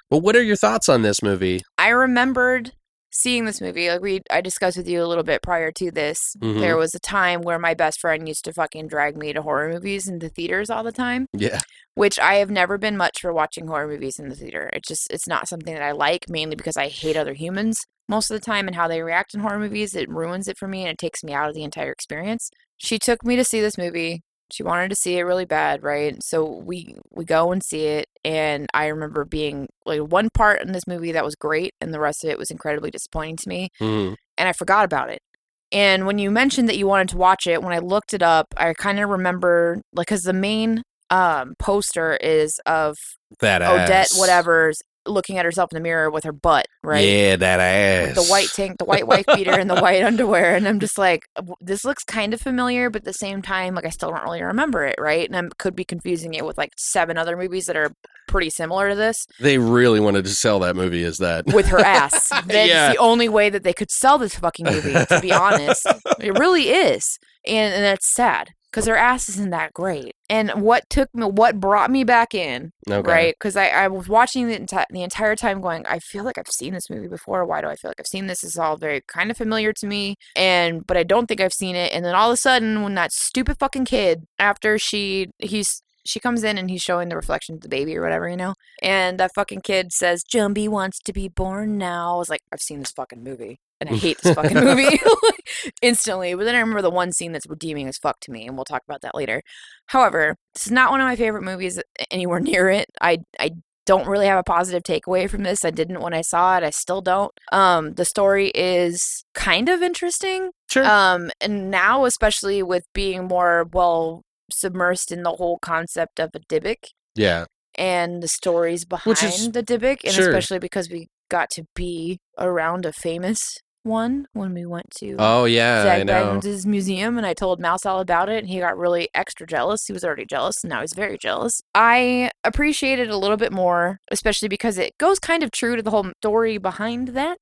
well, what are your thoughts on this movie? I remembered seeing this movie. Like we, I discussed with you a little bit prior to this. Mhm. There was a time where my best friend used to fucking drag me to horror movies and into theaters all the time. Yeah, which I have never been much for watching horror movies in the theater. It's just it's not something that I like mainly because I hate other humans most of the time and how they react in horror movies. It ruins it for me and it takes me out of the entire experience. She took me to see this movie. She wanted to see it really bad, right? So we we go and see it and I remember being like one part in this movie that was great and the rest of it was incredibly disappointing to me Mhm. and I forgot about it. And when you mentioned that you wanted to watch it, when I looked it up, I kind of remember like because the main um poster is of that Odette ass. whatever's looking at herself in the mirror with her butt, right? Yeah, that With ass. the white tank, the white wife beater, and the white underwear, and I'm just like, this looks kind of familiar, but at the same time, like I still don't really remember it, right? And I could be confusing it with like seven other movies that are pretty similar to this They really wanted to sell that movie as that. with her ass. That's Yeah. the only way that they could sell this fucking movie, to be honest. It really is. And, and that's sad because her ass isn't that great. And what took me, what brought me back in, Okay. right? Because I, I was watching the, enti- the entire time going, I feel like I've seen this movie before. Why do I feel like I've seen this? Is all very kind of familiar to me. And, but I don't think I've seen it. And then all of a sudden, when that stupid fucking kid, after she, he's, she comes in and he's showing the reflection of the baby or whatever, you know? And that fucking kid says, Jumby wants to be born now. I was like, I've seen this fucking movie. And I hate this fucking movie instantly. But then I remember the one scene that's redeeming as fuck to me, and we'll talk about that later. However, this is not one of my favorite movies anywhere near it. I I don't really have a positive takeaway from this. I didn't when I saw it. I still don't. Um, the story is kind of interesting. Sure. Um, and now especially with being more well submersed in the whole concept of a Dybbuk yeah. and the stories behind is- the Dybbuk, and sure. especially because we got to be around a famous one when we went to um, Oh yeah, I Zach know. Bagans' museum, and I told Mouse all about it, and he got really extra jealous. He was already jealous, and now he's very jealous. I appreciate it a little bit more, especially because it goes kind of true to the whole story behind that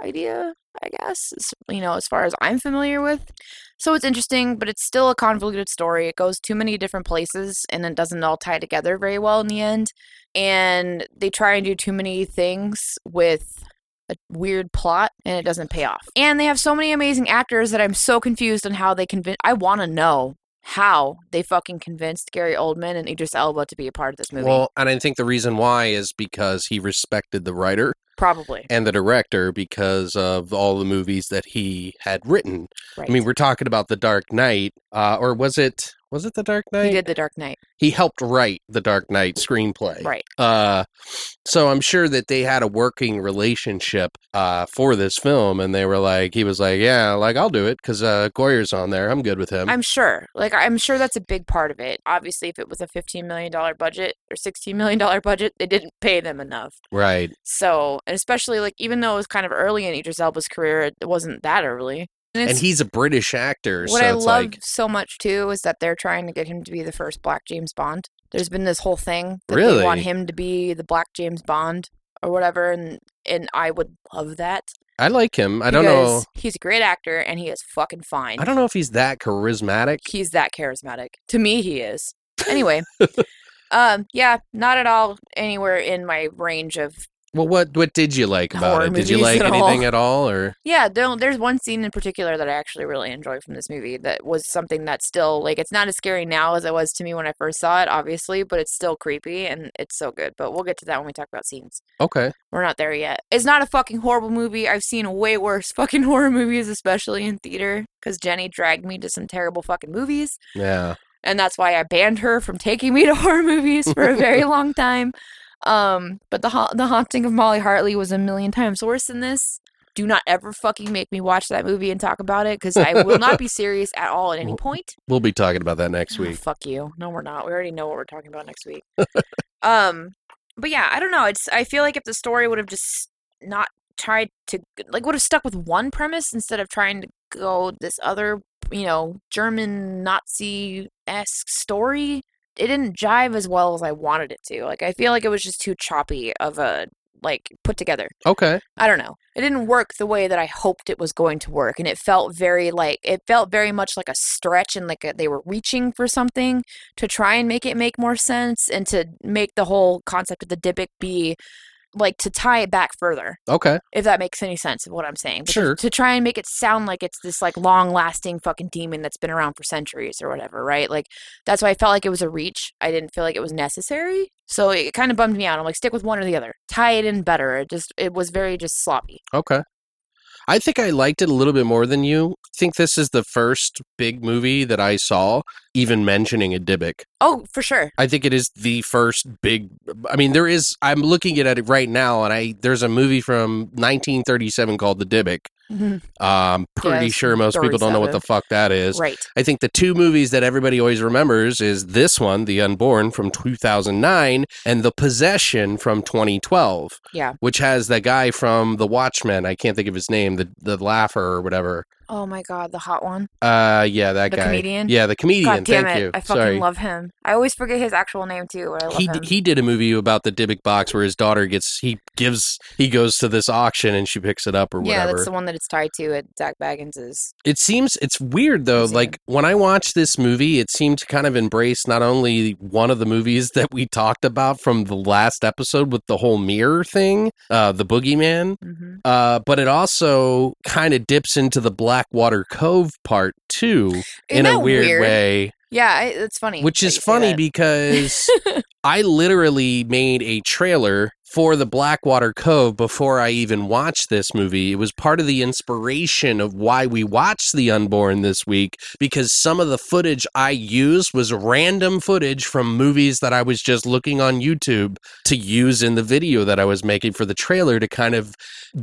idea. I guess you know, as far as I'm familiar with. So it's interesting, but it's still a convoluted story. It goes too many different places, and it doesn't all tie together very well in the end. And they try and do too many things with a weird plot and it doesn't pay off. And they have so many amazing actors that I'm so confused on how they convince. I want to know how they fucking convinced Gary Oldman and Idris Elba to be a part of this movie. Well, and I think the reason why is because he respected the writer Probably. and the director because of all the movies that he had written. Right. I mean, we're talking about The Dark Knight, uh, or was it was it The Dark Knight? he did The Dark Knight. He helped write The Dark Knight screenplay. Right. Uh, so I'm sure that they had a working relationship uh, for this film, and they were like, he was like, yeah, like I'll do it because uh, Goyer's on there. I'm good with him. I'm sure. Like I'm sure that's a big part of it. Obviously, if it was a 15 million dollar budget or 16 million dollar budget, they didn't pay them enough. right. So, and especially like even though it was kind of early in Idris Elba's career, it wasn't that early. And it's- he's a British actor, What so I love like, so much too is that they're trying to get him to be the first Black James Bond. There's been this whole thing that they want him to be the Black James Bond or whatever, and and I would love that. I like him. I don't know. He's a great actor and he is fucking fine. I don't know if he's that charismatic. He's that charismatic. To me, he is. Anyway, um, yeah, not at all anywhere in my range of Well, what what did you like about Horror it? Did you like at anything all. at all, or Yeah, there, there's one scene in particular that I actually really enjoyed from this movie that was something that's still like it's not as scary now as it was to me when I first saw it, obviously, but it's still creepy and it's so good. But we'll get to that when we talk about scenes. okay? We're not there yet. It's not a fucking horrible movie. I've seen way worse fucking horror movies, especially in theater, because Jenny dragged me to some terrible fucking movies. Yeah, and that's why I banned her from taking me to horror movies for a very long time. Um, but the ha- the haunting of Molly Hartley was a million times worse than this. Do not ever fucking make me watch that movie and talk about it because I will not be serious at all at any point. we'll be talking about that next Oh, week. fuck you. No, we're not. We already know what we're talking about next week. um, but yeah, I don't know. It's I feel like if the story would have just not tried to like would have stuck with one premise instead of trying to go this other, you know, German Nazi esque story, it didn't jive as well as I wanted it to. Like I feel like it was just too choppy of a like put together. Okay. I don't know. It didn't work the way that I hoped it was going to work, and it felt very like it felt very much like a stretch, and like a, they were reaching for something to try and make it make more sense, and to make the whole concept of the Dybbuk be like to tie it back further, Okay. if that makes any sense of what I'm saying. But to- Sure. To, try and make it sound like it's this like long lasting fucking demon that's been around for centuries or whatever, right? Like that's why I felt like it was a reach. I didn't feel like it was necessary. So it kind of bummed me out. I'm like, stick with one or the other. Tie it in better. It just it was very just sloppy. Okay. I think I liked it a little bit more than you. I think this is the first big movie that I saw even mentioning a Dybbuk. Oh, for sure. I think it is the first big. I mean, there is. I'm looking at it right now, and I there's a movie from 1937 called The Dybbuk. Um, pretty it's sure most people don't know what the fuck that is. Right. I think the two movies that everybody always remembers is this one, The Unborn from 2009, and The Possession from 2012, Yeah. which has the guy from The Watchmen. I can't think of his name, the the laugher or whatever. Oh my god, the hot one. Uh, yeah, that The guy. comedian? Yeah, the comedian. God damn Thank it. you. I fucking Sorry. love him. I always forget his actual name too. but I love he him. d- he did a movie about the Dybbuk box where his daughter gets he gives he goes to this auction and she picks it up or whatever. yeah, whatever. that's the one that it's tied to at Zach Bagans's. it seems it's weird though. Museum. Like when I watched this movie, it seemed to kind of embrace not only one of the movies that we talked about from the last episode with the whole mirror thing, uh, the Boogeyman, hmm uh, but it also kind of dips into the Blackwater Cove part too in a weird, way. Yeah, I, it's funny. Which is funny because I literally made a trailer for the Blackwater Cove before I even watched this movie. It was part of the inspiration of why we watched The Unborn this week because some of the footage I used was random footage from movies that I was just looking on YouTube to use in the video that I was making for the trailer to kind of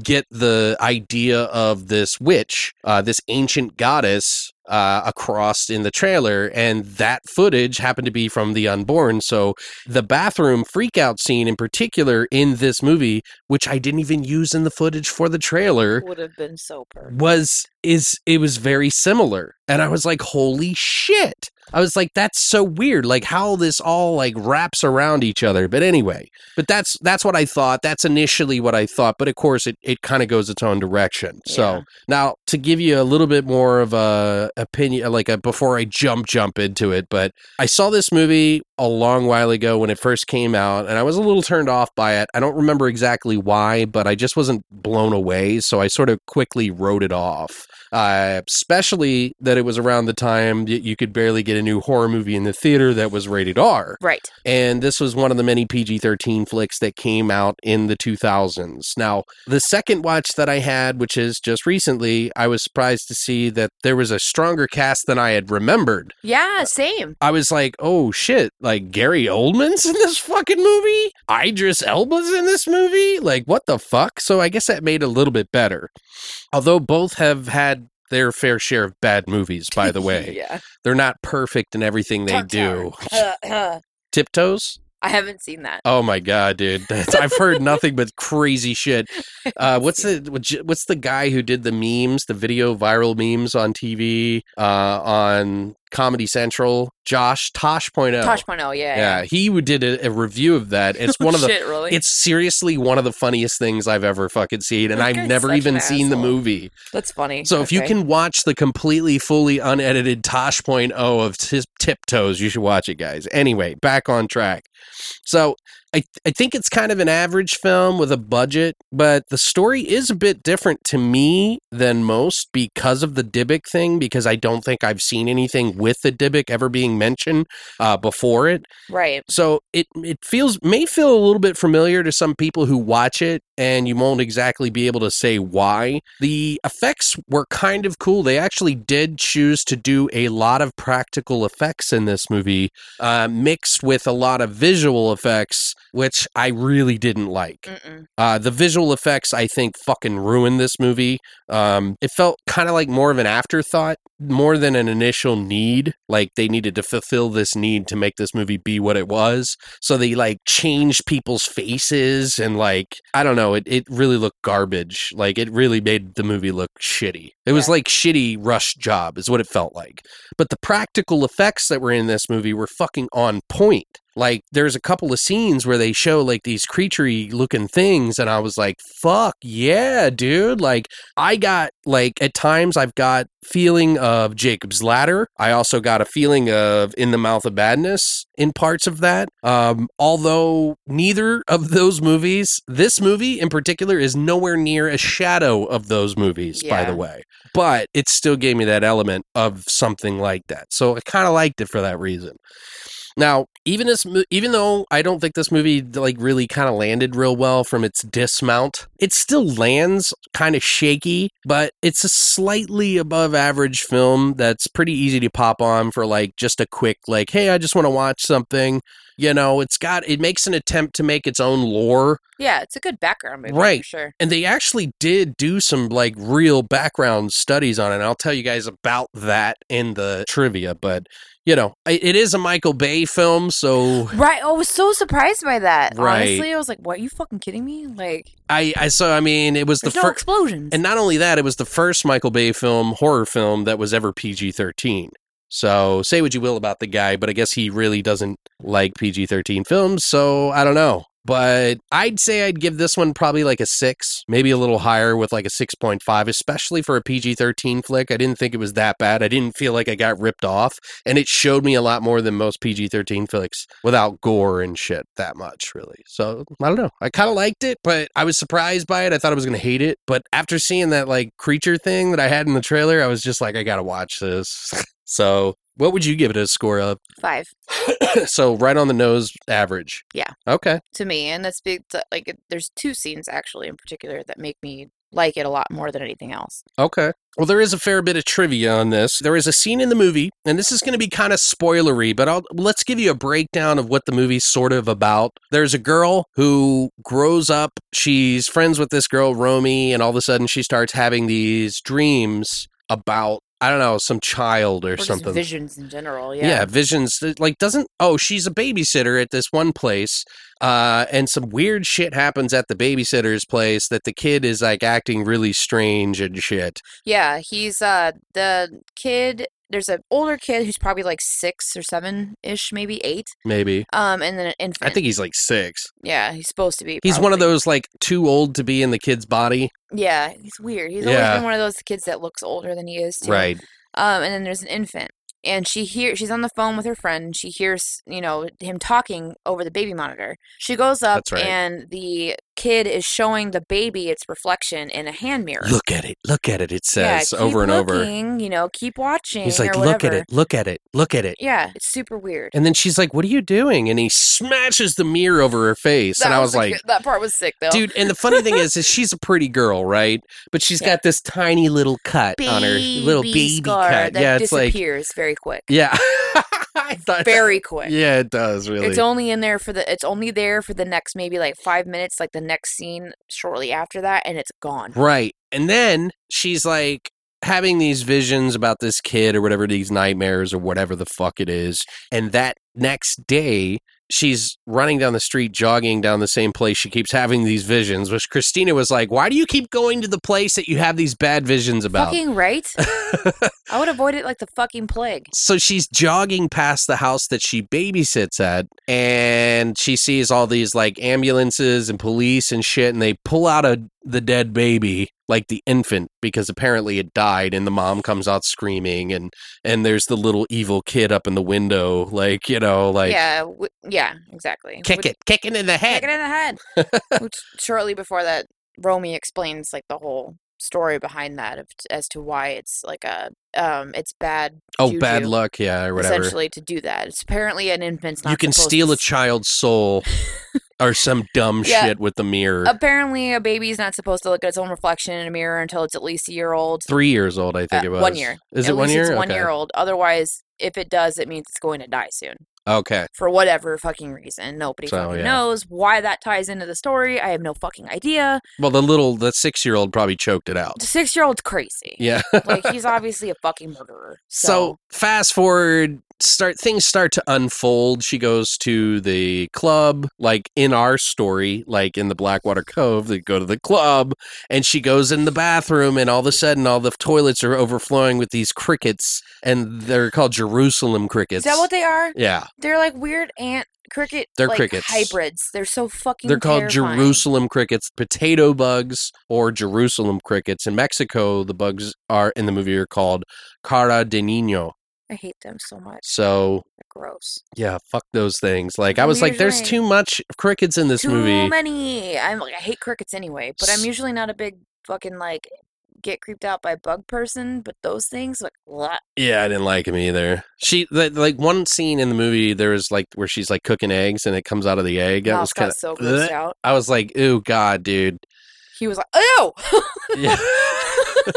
get the idea of this witch, uh, this ancient goddess uh, across in the trailer, and that footage happened to be from The Unborn. So the bathroom freakout scene in particular in this movie, which I didn't even use in the footage for the trailer, would have been so perfect. was is it was very similar, and I was like, holy shit. I was like, that's so weird, like how this all like wraps around each other. But anyway, but that's that's what I thought. That's initially what I thought. But of course, it, it kind of goes its own direction. Yeah. So now to give you a little bit more of a opinion, like a, before I jump jump into it, but I saw this movie a long while ago when it first came out, and I was a little turned off by it. I don't remember exactly why, but I just wasn't blown away, so I sort of quickly wrote it off. Uh, especially that it was around the time that you could barely get a new horror movie in the theater that was rated R. Right. And this was one of the many PG 13 flicks that came out in the 2000s. Now, the second watch that I had, which is just recently, I was surprised to see that there was a stronger cast than I had remembered. Yeah, same. I was like, oh shit, like Gary Oldman's in this fucking movie? Idris Elba's in this movie? Like, what the fuck? So I guess that made a little bit better. Although both have had their fair share of bad movies, by the way. yeah. They're not perfect in everything they do. Tiptoes? I haven't seen that. Oh my god, dude! That's, I've heard nothing but crazy shit. Uh, what's the what's the guy who did the memes, the video viral memes on TV, uh, on Comedy Central? Josh Tosh.0. Tosh Point oh, yeah. yeah, he did a, a review of that. It's one of the. Shit, really. It's seriously one of the funniest things I've ever fucking seen, and That I've guy's never such even an seen the asshole. movie. That's funny. So if you Okay. can watch the completely fully unedited Tosh.0 of t- Tiptoes, you should watch it, guys. Anyway, back on track. So I I think it's kind of an average film with a budget, but the story is a bit different to me than most because of the Dybbuk thing. Because I don't think I've seen anything with the Dybbuk ever being mentioned uh, before it. right. So it it feels may feel a little bit familiar to some people who watch it, and you won't exactly be able to say why. The effects were kind of cool. They actually did choose to do a lot of practical effects in this movie, uh, mixed with a lot of visual effects, which I really didn't like. Uh, the visual effects, I think, fucking ruined this movie. Um, it felt kind of like more of an afterthought, more than an initial need. Like they needed to fulfill this need to make this movie be what it was. So they like changed people's faces and like I don't know. It it really looked garbage. Like it really made the movie look shitty. It was Yeah. like shitty rush job is what it felt like. But the practical effects that were in this movie were fucking on point. Like there's a couple of scenes where they show like these creaturey looking things and I was like, fuck yeah, dude. Like I got like at times I've got feeling of Jacob's Ladder. I also got a feeling of In the Mouth of Madness in parts of that. Um, although neither of those movies, this movie in particular, is nowhere near a shadow of those movies, by the way. But it still gave me that element of something like that. So I kind of liked it for that reason. Now, even this, even though I don't think this movie like really kind of landed real well from its dismount, it still lands kind of shaky. But it's a slightly above average film that's pretty easy to pop on for like just a quick like, hey, I just want to watch something. You know, it's got it makes an attempt to make its own lore, Yeah, it's a good background movie Right. for sure. and they actually did do some like real background studies on it. And I'll tell you guys about that in the trivia. But you know, it is a Michael Bay film, so Right. I was so surprised by that. Right. Honestly, I was like, "What? Are you fucking kidding me?" Like, I, I so I mean, it was the no first. explosions. And not only that, it was the first Michael Bay film, horror film, that was ever PG 13. So say what you will about the guy, but I guess he really doesn't like PG 13 films. So I don't know. But I'd say I'd give this one probably like a six, maybe a little higher with like a 6.5, especially for a PG 13 flick. I didn't think it was that bad. I didn't feel like I got ripped off. And it showed me a lot more than most PG 13 flicks without gore and shit that much, really. So I don't know. I kind of liked it, but I was surprised by it. I thought I was going to hate it. But after seeing that like creature thing that I had in the trailer, I was just like, I got to watch this. so what would you give it a score of? Five so right on the nose average. Yeah. Okay. to me, and that's big. Like, it- there's two scenes actually in particular that make me like it a lot more than anything else. Okay. Well, there is a fair bit of trivia on this. There is a scene in the movie, and this is going to be kind of spoilery, but I'll, let's give you a breakdown of what the movie's sort of about. There's a girl who grows up. She's friends with this girl, Romy, and all of a sudden she starts having these dreams about, I don't know, some child or, Or something. visions in general. Yeah. Yeah. visions. Like, doesn't oh, she's a babysitter at this one place, uh, and some weird shit happens at the babysitter's place that the kid is like acting really strange and shit. Yeah, he's uh the kid. There's an older kid who's probably like six or seven ish, maybe eight. Maybe Um, and then an infant. I think he's like six. yeah, he's supposed to be. He's one of those like too old to be in the kid's body. Yeah, he's weird. He's Yeah. always been one of those kids that looks older than he is. Too. Right. Um, and then there's an infant, and she hear she's on the phone with her friend. And she hears you know him talking over the baby monitor. She goes up, right. and the kid is showing the baby its reflection in a hand mirror. Look at it. Look at it. It yeah, says keep over and over. looking, You know, keep watching. He's like, look at it. Look at it. Look at it. Yeah, it's super weird. And then she's like, "What are you doing?" And he smashes the mirror over her face. and I was a like, that part was sick though. Dude, and the funny thing is, is she's a pretty girl, right? But she's Yeah. got this tiny little cut on her, little baby scar cut. that Yeah, it's like, disappears very quick. yeah, Very quick. yeah, it does really. It's only in there for the. It's only there for the next maybe like five minutes, like the next scene shortly after that, and it's gone. right, and then she's like having these visions about this kid or whatever, these nightmares or whatever the fuck it is, and that next day. She's running down the street, jogging down the same place. She keeps having these visions, which Christina was like, Why do you keep going to the place that you have these bad visions about? Fucking right. I would avoid it like the fucking plague. so she's jogging past the house that she babysits at and she sees all these like ambulances and police and shit and they pull out a the dead baby like the infant because apparently it died and the mom comes out screaming and and there's the little evil kid up in the window like you know like yeah, w- yeah, exactly. kick Which- it kicking in the head kicking in the head. Which shortly before that, Romy explains like the whole story behind that of, as to why it's like a um it's bad oh bad luck yeah or whatever essentially to do that. It's apparently an infant's not you can steal to a child's soul or some dumb Yeah. shit with the mirror Apparently, a baby's not supposed to look at its own reflection in a mirror until it's at least a year old. three years old i think Uh, it was one year. is at it one year It's one Okay. year old. Otherwise, if it does, it means it's going to die soon okay for whatever fucking reason. Nobody So, fucking yeah. knows why that ties into the story. I have no fucking idea. Well, the little, the six year old probably choked it out. The six year old's crazy. Yeah. like he's obviously a fucking murderer. so So, fast forward, start things start to unfold. She goes to the club, like in our story, like in the Blackwater Cove. They go to the club, and she goes in the bathroom, and all of a sudden, all the toilets are overflowing with these crickets, and they're called Jerusalem crickets. is that what they are? yeah, They're like weird ant cricket. They're like, crickets. hybrids. They're so fucking. They're called terrifying. Jerusalem crickets, potato bugs, or Jerusalem crickets. In Mexico, the bugs are in the movie are called cara de niño. I hate them so much. So They're gross. yeah, fuck those things. Like I was like, there's Usually- too much crickets in this Too movie. many. I'm like, I hate crickets anyway, but I'm usually not a big fucking like get creeped out by bug person. But those things, like, blah. Yeah, I didn't like him either. She the, like one scene in the movie. There was like where she's like cooking eggs and it comes out of the egg. That Mouse was kind got of. so grossed out. I was like, ooh, god, dude. He was like, "Ew," Yeah.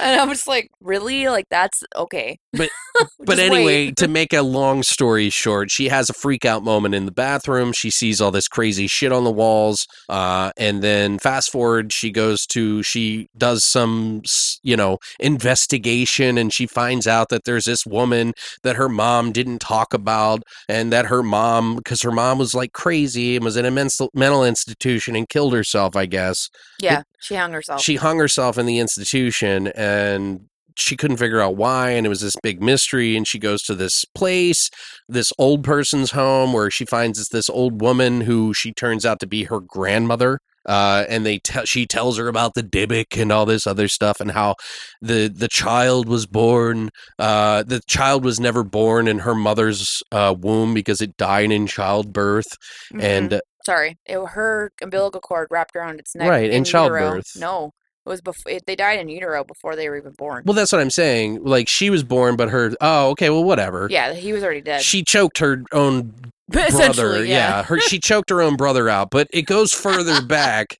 and I'm just like, "Really? Like that's okay." But- But anyway, wait. to make a long story short, she has a freak out moment in the bathroom. She sees all this crazy shit on the walls. Uh, and then fast forward, she goes to, she does some, you know, investigation and she finds out that there's this woman that her mom didn't talk about and that her mom, because her mom was like crazy and was in a mental, mental institution and killed herself, I guess. yeah, she hung herself. She hung herself in the institution and she couldn't figure out why and it was this big mystery and she goes to this place this old person's home where she finds this, this old woman who she turns out to be her grandmother uh, and they tell she tells her about the Dybbuk and all this other stuff and how the the child was born uh, the child was never born in her mother's uh, womb because it died in childbirth Mhm. and sorry, it, her umbilical cord wrapped around its neck. Right, in utero. childbirth. No, it was before they died in utero before they were even born. well that's what I'm saying like she was born but her oh okay well whatever yeah, he was already dead. she choked her own brother. Essentially, Yeah. her she choked her own brother out, but it goes further back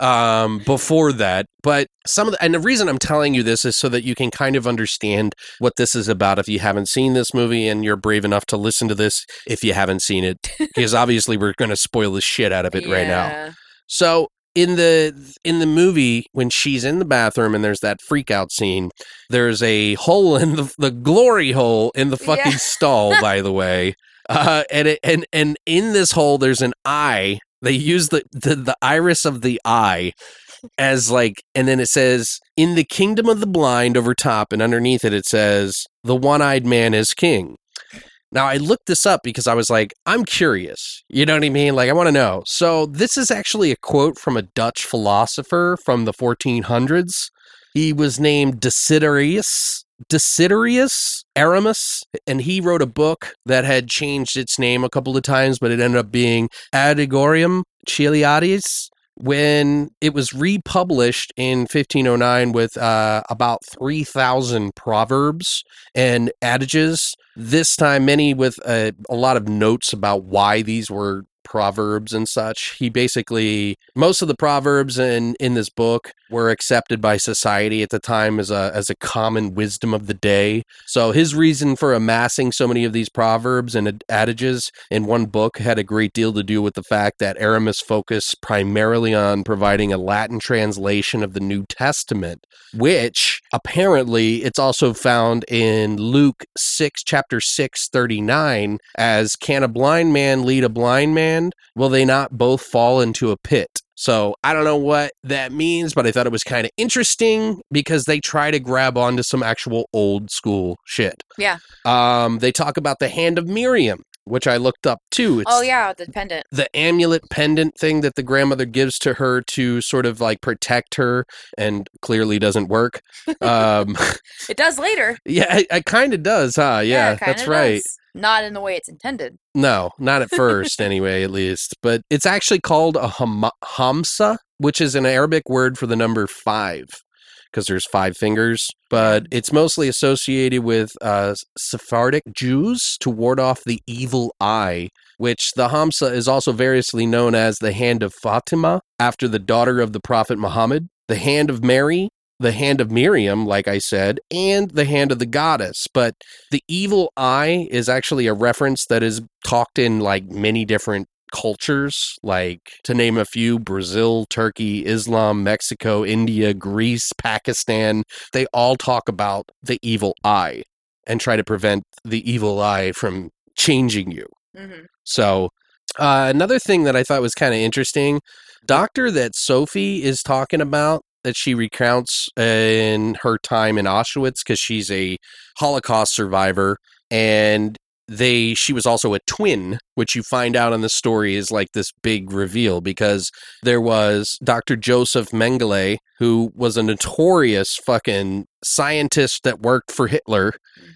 um before that but some of the and the reason i'm telling you this is so that you can kind of understand what this is about if you haven't seen this movie and you're brave enough to listen to this if you haven't seen it because obviously we're going to spoil the shit out of it right now so in the in the movie when she's in the bathroom and there's that freak out scene there's a hole in the the glory hole in the fucking Yeah. stall by the way. Uh and it, and and in this hole there's an eye. They use the, the the iris of the eye as like and then it says in the kingdom of the blind over top and underneath it it says the one-eyed man is king now I looked this up because I was like, I'm curious. You know what I mean? Like I want to know. So this is actually a quote from a Dutch philosopher from the 1400s. He was named Desiderius Desiderius Erasmus, and he wrote a book that had changed its name a couple of times, but it ended up being Adagiorum Chiliades. When it was republished in 1509 with uh, about 3,000 proverbs and adages, this time many with a, a lot of notes about why these were proverbs and such. He basically most of the proverbs in in this book were accepted by society at the time as a as a common wisdom of the day. So his reason for amassing so many of these proverbs and ad- adages in one book had a great deal to do with the fact that Erasmus focused primarily on providing a Latin translation of the New Testament, which apparently it's also found in Luke 6 chapter 6 39 as can a blind man lead a blind man will they not both fall into a pit so I don't know what that means, but I thought it was kind of interesting because they try to grab onto some actual old school shit. Yeah. Um, they talk about the hand of Miriam, which I looked up too. It's oh yeah, the pendant. the amulet pendant thing that the grandmother gives to her to sort of like protect her and clearly doesn't work. Um, It does later. yeah, it, it kind of does, huh? Yeah, kinda that's right. Not in the way it's intended. No, not at first, anyway, at least. But it's actually called a ham- hamsa, which is an Arabic word for the number five, because there's five fingers. But it's mostly associated with uh, Sephardic Jews to ward off the evil eye, which the hamsa is also variously known as the hand of Fatima, after the daughter of the Prophet Muhammad, the hand of Mary. The hand of Miriam, like I said, and the hand of the goddess. But the evil eye is actually a reference that is talked in like many different cultures like to name a few Brazil, Turkey, Islam, Mexico, India, Greece, Pakistan they all talk about the evil eye and try to prevent the evil eye from changing you hmm so uh, another thing that I thought was kind of interesting, doctor that Sophie is talking about that she recounts in her time in Auschwitz because she's a Holocaust survivor and they she was also a twin which you find out in the story is like this big reveal because there was Dr. Joseph Mengele, who was a notorious fucking scientist that worked for Hitler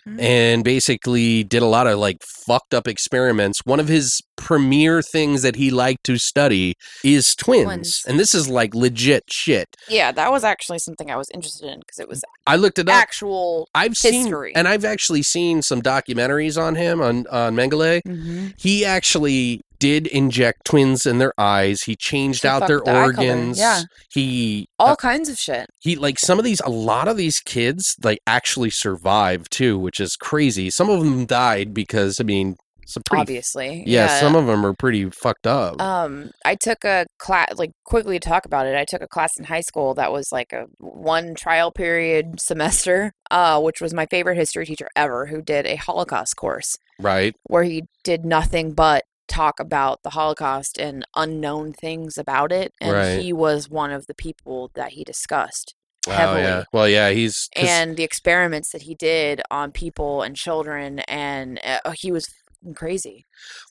Mhm. and basically did a lot of like fucked up experiments. One of his premier things that he liked to study is twins. Twins. And this is like legit shit. Yeah, that was actually something I was interested in because it was I looked it up. actual. I've seen history. and I've actually seen some documentaries on him on on Mengele. Mhm. He actually did inject twins in their eyes. He changed He out their the organs. yeah. He All uh, kinds of shit. he like some of these a lot of these kids like actually survived too, which is crazy. Some of them died because I mean, some pretty Obviously, yeah, some of them are pretty fucked up. Um, I took a class, like quickly to talk about it. I took a class in high school that was like a one trial period semester, uh, which was my favorite history teacher ever, who did a Holocaust course right? where he did nothing but talk about the Holocaust and unknown things about it, and Right. he was one of the people that he discussed Oh heavily. yeah. Well, yeah, he's and the experiments that he did on people and children, and uh, he was crazy.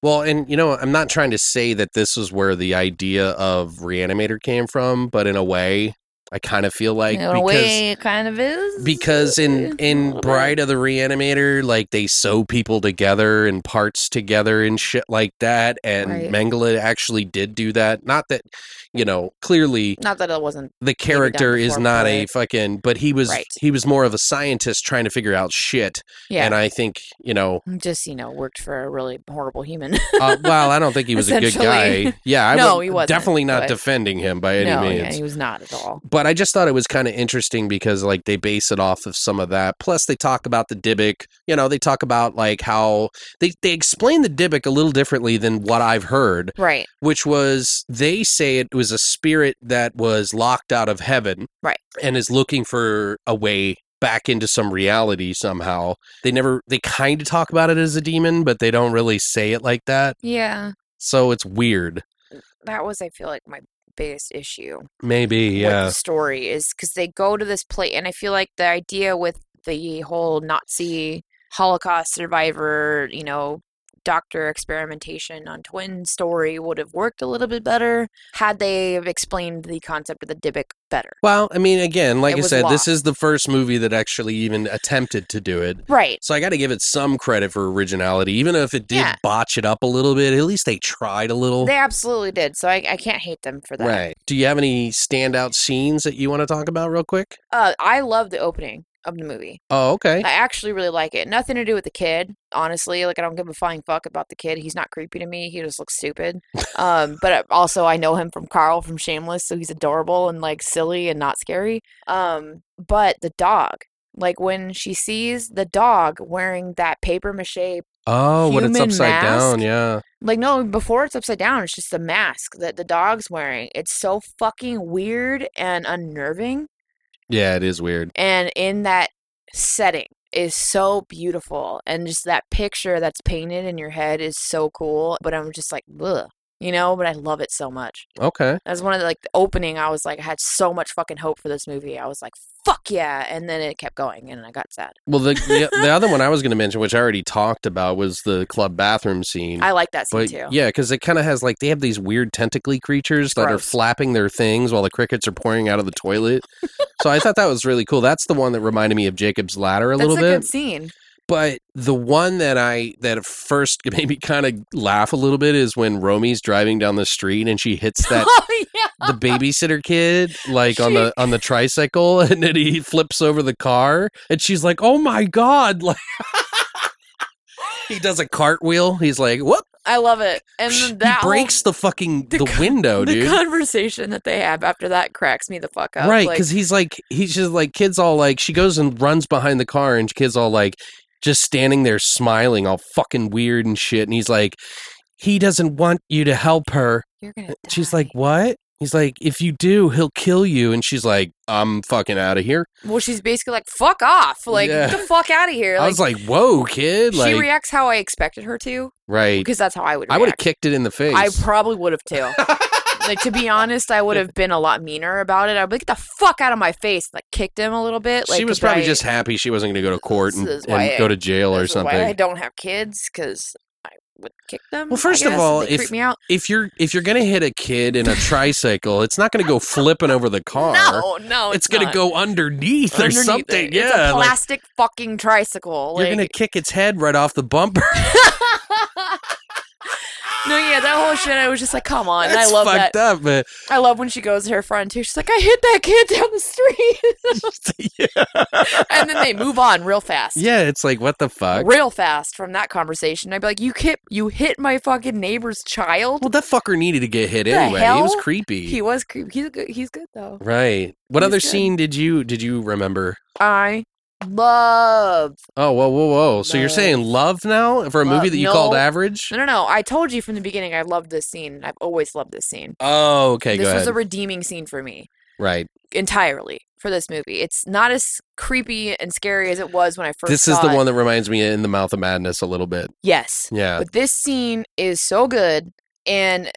Well, and you know, I'm not trying to say that this is where the idea of Reanimator came from, but in a way, I kind of feel like in a because way, it kind of is because in in. Bride of the Reanimator, like they sew people together and parts together and shit like that, and Right. Mengele actually did do that. Not that you know, clearly Not that it wasn't. the character is not a fucking, but he was Right. he was more of a scientist trying to figure out shit, Yeah, and I think you know. just you know worked for a really horrible human. Uh, well, I don't think he was a good guy. Yeah, I No, he wasn't, definitely not defending him by any no, means. yeah, he was not at all. but I just thought it was kind of interesting because like they base it off of some of that. Plus, they talk about the Dybbuk. You know, they talk about like how they they explain the Dybbuk a little differently than what I've heard, Right. which was they say it was a spirit that was locked out of heaven, Right. and is looking for a way back into some reality somehow. They never they kind of talk about it as a demon, but they don't really say it like that. Yeah, So it's weird. that was I feel like my biggest issue Maybe, with yeah. the story is because they go to this place, and I feel like the idea with the whole Nazi Holocaust survivor, you know, doctor experimentation on twin story would have worked a little bit better had they have explained the concept of the Dybbuk better. Well, I mean, again, like It I said, this is the first movie that actually even attempted to do it. Right. So I got to give it some credit for originality, even if it did Yeah. botch it up a little bit. At least they tried a little. They absolutely did. So I, I can't hate them for that. Right. Do you have any standout scenes that you want to talk about real quick? Uh, I love the opening of the movie. Oh, okay. I actually really like it. Nothing to do with the kid, honestly. Like I don't give a flying fuck about the kid. He's not creepy to me. He just looks stupid. um, but also I know him from Carl from Shameless, so he's adorable and like silly and not scary. Um, but the dog, like when she sees the dog wearing that paper mache, Oh, when it's upside down, yeah. like no, before it's upside down, it's just a mask that the dog's wearing. It's so fucking weird and unnerving. Yeah, it is weird. and in that setting is so beautiful and just that picture that's painted in your head is so cool but i'm just like ugh, you know but i love it so much Okay. that's one of the like the opening i was like i had so much fucking hope for this movie i was like fuck yeah and then it kept going and i got sad Well, the the, the other one I was going to mention, which I already talked about, was the club bathroom scene. i like that scene but too yeah, because it kind of has like they have these weird tentacly creatures that are flapping their things while the crickets are pouring out of the toilet. so I thought that was really cool. That's the one that reminded me of Jacob's Ladder a that's little a bit. good scene But the one that I that at first made me kind of laugh a little bit is when Romy's driving down the street and she hits that oh yeah the babysitter kid like on the on the tricycle and then he flips over the car and she's like, "Oh my god!" Like he does a cartwheel. He's like, "Whoop!" i love it and then that he breaks the fucking the the, window, the dude. conversation that they have after that cracks me the fuck up right, like, because he's like, he's just like, kids all like, she goes and runs behind the car, and kids all like, just standing there smiling, all fucking weird and shit. And he's like, he doesn't want you to help her. you're gonna She's like, what? He's like, if you do, he'll kill you. And she's like, I'm fucking out of here. Well, she's basically like, "Fuck off! Like, Yeah. get the fuck out of here!" I was like, whoa, kid. she reacts how I expected her to, right. because that's how I would. React. I would have kicked it in the face. I probably would have too. like to be honest, I would have been a lot meaner about it. I'd be like, "Get the fuck out of my face!" Like, kicked him a little bit. Like, she was probably I- just happy she wasn't going to go to court and, and I- go to jail or something. I don't have kids because I would kick them. Well, first of all, they if- me out. If you're if you're gonna hit a kid in a tricycle, it's not gonna go flipping over the car. No, no, it's, it's, gonna go underneath, or something. it. Yeah, it's a like, plastic fucking tricycle. you're gonna kick its head right off the bumper. no, yeah, that whole shit. I was just like, come on. And I That's love that. fucked up, man. I love when she goes to her friend too. She's like, I hit that kid down the street, yeah. and then they move on real fast. yeah, it's like what the fuck. real fast from that conversation. I'd be like, you hit, you hit my fucking neighbor's child. Well, that fucker needed to get hit The anyway. He was creepy. He was creepy. He's good. He's good though. right. What He's other good. scene did you did you remember? I love. Oh, whoa, whoa, whoa! So you're saying love now for a movie that you called No. average? No, no, no. I told you from the beginning. I loved this scene. I've always loved this scene. Oh, okay, this was a redeeming scene for me right. entirely for this movie. It's not as creepy and scary as it was when I first. This is the it. one that reminds me in the Mouth of Madness a little bit. Yes, Yeah. but this scene is so good and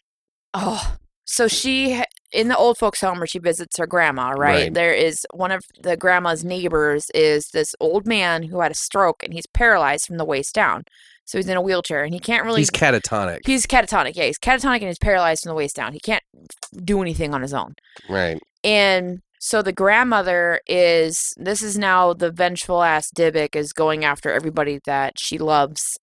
oh so she in the old folks home where she visits her grandma right? Right. there is one of the grandma's neighbors is this old man who had a stroke and he's paralyzed from the waist down so he's in a wheelchair and he can't really He's catatonic. he's catatonic yeah he's catatonic and he's paralyzed from the waist down he can't do anything on his own Right. and so the grandmother is this is now the vengeful ass Dybbuk is going after everybody that she loves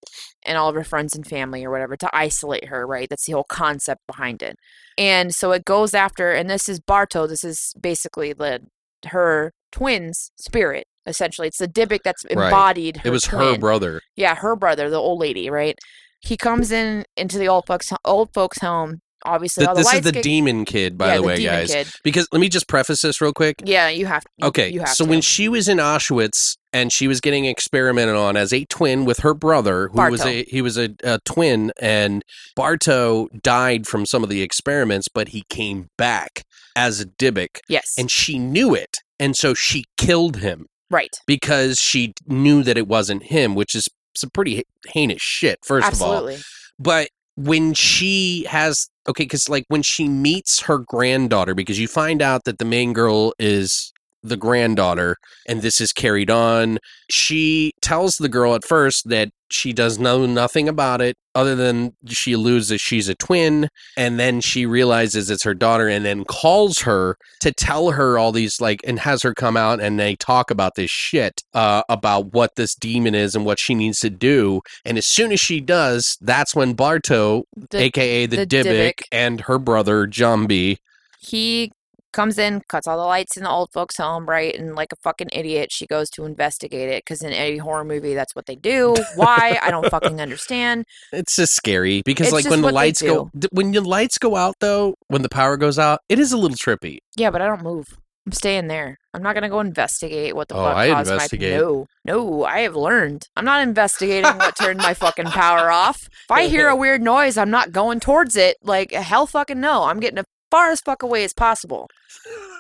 and all of her friends and family or whatever to isolate her, right? That's the whole concept behind it. And so it goes after and this is Barto, this is basically the her twin's spirit. Essentially, it's the Dybbuk that's Right. embodied. It was her brother. Yeah, her brother, the old lady, right? He comes in into the old folks old folks home. Obviously, the this is the demon kid, by yeah, the way, demon guys. Kid. Because let me just preface this real quick. Yeah, you have. you- Okay, you have so to. when she was in Auschwitz and she was getting experimented on as a twin with her brother, who was a he was a, a twin, and Barto died from some of the experiments, but he came back as a Dybbuk, yes, and she knew it, and so she killed him. Right, because she knew that it wasn't him, which is some pretty heinous shit. First of all, but when she has okay because like when she meets her granddaughter because you find out that the main girl is the granddaughter and this is carried on she tells the girl at first that she does know nothing about it other than she alludes that she's a twin and then she realizes it's her daughter and then calls her to tell her all these like and has her come out and they talk about this shit uh, about what this demon is and what she needs to do and as soon as she does that's when barto The- aka the, the Dybbuk, Dybbuk. and her brother Jumby he comes in, cuts all the lights in the old folks' home, right? And like a fucking idiot, she goes to investigate it because in any horror movie, that's what they do. Why? I don't fucking understand. it's just scary because It's like when the lights go when the lights go out though when the power goes out it is a little trippy Yeah, but I don't move. I'm staying there. I'm not gonna go investigate what the Oh, fuck I caused investigate. my no, no. I have learned. I'm not investigating what turned my fucking power off. If I hear a weird noise, I'm not going towards it. Like hell, fucking no. I'm getting as far as fuck away as possible.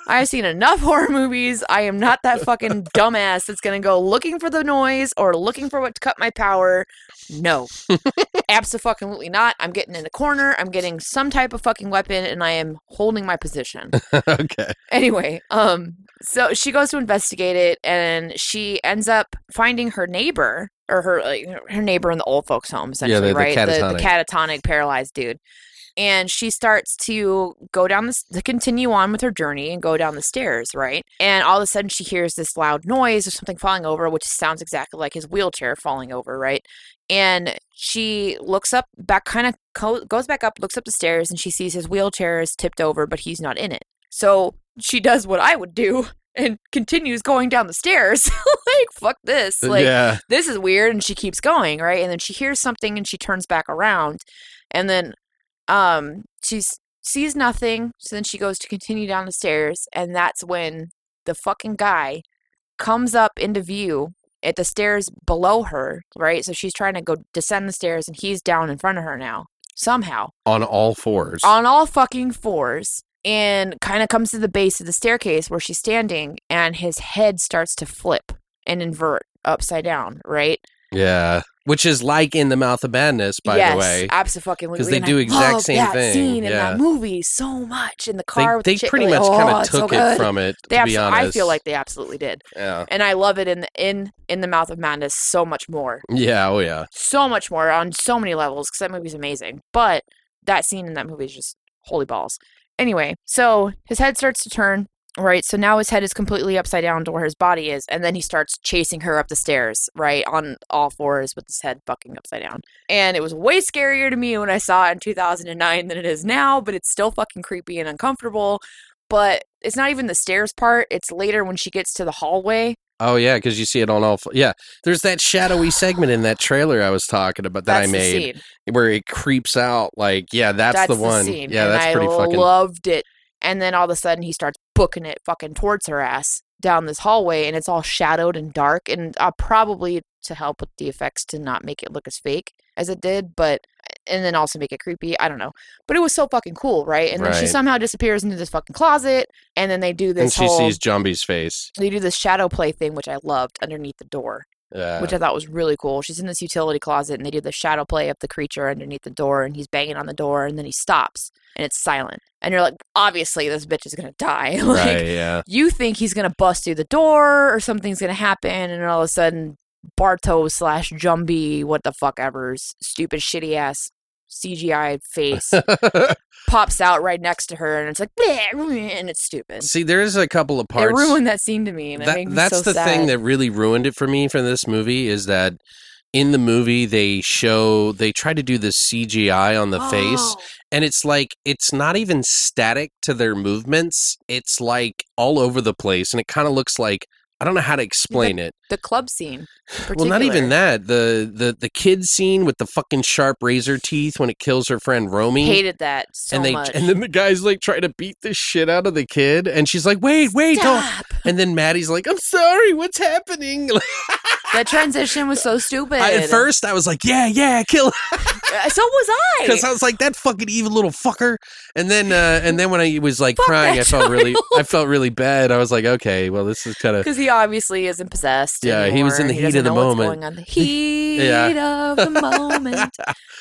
I have seen enough horror movies. I am not that fucking dumbass that's gonna go looking for the noise or looking for what to cut my power. No, absolutely not. I'm getting in a corner. I'm getting some type of fucking weapon, and I am holding my position. okay Anyway, um, so she goes to investigate it, and she ends up finding her neighbor or her like, her neighbor in the old folks' home, essentially, the right? The, catatonic. the catatonic paralyzed dude. And she starts to go down this to continue on with her journey and go down the stairs, right? And all of a sudden she hears this loud noise of something falling over, which sounds exactly like his wheelchair falling over, right? And she looks up, back kind of co- goes back up, looks up the stairs, and she sees his wheelchair is tipped over, but he's not in it. So she does what I would do and continues going down the stairs. like, fuck this. Uh, like, yeah this is weird. And she keeps going, right? And then she hears something and she turns back around. And then um she sees nothing. So then she goes to continue down the stairs. And that's when the fucking guy comes up into view at the stairs below her, right? So she's trying to go descend the stairs and he's down in front of her now. Somehow on all fours on all fucking fours and kind of comes to the base of the staircase where she's standing and his head starts to flip and invert upside down, right? Yeah. Which is like in the mouth of madness, by yes, the way. Absolutely. Because they do I exact love same that thing, Scene in that movie so much in the They, car. with they the pretty like, much oh, kind of it's so took it from it, They abso-. I feel like they absolutely did, Yeah. and I love it in the, in in the mouth of madness so much more, Yeah, oh yeah. so much more on so many levels because that movie's amazing. But that scene in that movie is just holy balls. Anyway, so his head starts to turn. Right, so now his head is completely upside down to where his body is, and then he starts chasing her up the stairs, right, on all fours with his head fucking upside down. And it was way scarier to me when I saw it in 2009 than it is now, but it's still fucking creepy and uncomfortable. But it's not even the stairs part, it's later when she gets to the hallway. Oh yeah, because you see it on all. f- Yeah, there's that shadowy segment in that trailer I was talking about that That's I made, where it creeps out. Like, yeah, that's, the one. Yeah, and that's I pretty fucking. loved it. And then all of a sudden he starts booking it fucking towards her ass down this hallway and it's all shadowed and dark and uh, probably to help with the effects to not make it look as fake as it did, but and then also make it creepy. I don't know. But it was so fucking cool, right? And then she somehow disappears into this fucking closet and then they do this and she whole sees Jumby's face. they do this shadow play thing which I loved underneath the door Yeah. which I thought was really cool. She's in this utility closet and they do the shadow play of the creature underneath the door and he's banging on the door and then he stops and it's silent. And you're like, obviously this bitch is gonna die. like right. Yeah. you think he's gonna bust through the door or something's gonna happen and all of a sudden Barto slash Jumby, what the fuck ever's stupid shitty ass CGI face pops out right next to her and it's like and it's stupid. see, there's a couple of parts. It ruined that scene to me that, me that's so the sad. thing that really ruined it for me from this movie is that in the movie they show they try to do this CGI on the face Oh. and it's like it's not even static to their movements it's like all over the place and it kind of looks like I don't know how to explain it. the club scene. Well, not even that. The the the kid scene with the fucking sharp razor teeth when it kills her friend Romy. Hated that so and they much. and then the guy's like try to beat the shit out of the kid and she's like, "Wait, wait, don't." And then Maddie's like, "I'm sorry, what's happening?" That transition was so stupid. I, at first, I was like, "Yeah, yeah, kill," Uh, so was I. because I was like, "That fucking evil little fucker." And then, uh, and then when I was like Fuck crying, I felt really. I felt really bad. I was like, "Okay, well, this is kind of." Because he obviously isn't possessed. Yeah, he was in the He heat of the moment. going on. The heat Yeah. of the moment.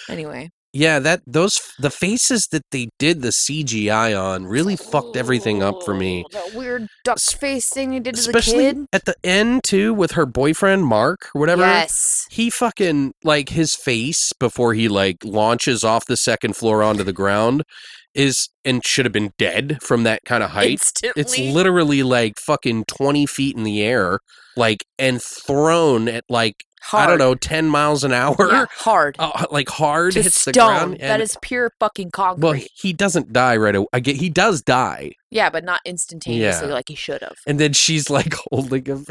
Anyway, Yeah, that those the faces that they did the CGI on really fucked everything up for me. Oh, That weird duck face thing he did to Especially the kid. at the end too, with her boyfriend Mark or whatever. Yes. He fucking like his face before he like launches off the second floor onto the ground is and should have been dead from that kind of height. Instantly. It's literally like fucking twenty feet in the air, like and thrown at like hard. I don't know ten miles an hour, Yeah, hard. uh, like hard to hits the ground. that and- is pure fucking concrete. well, he doesn't die right away. I get he does die, yeah, but not instantaneously Yeah. like he should have. and then she's like holding him.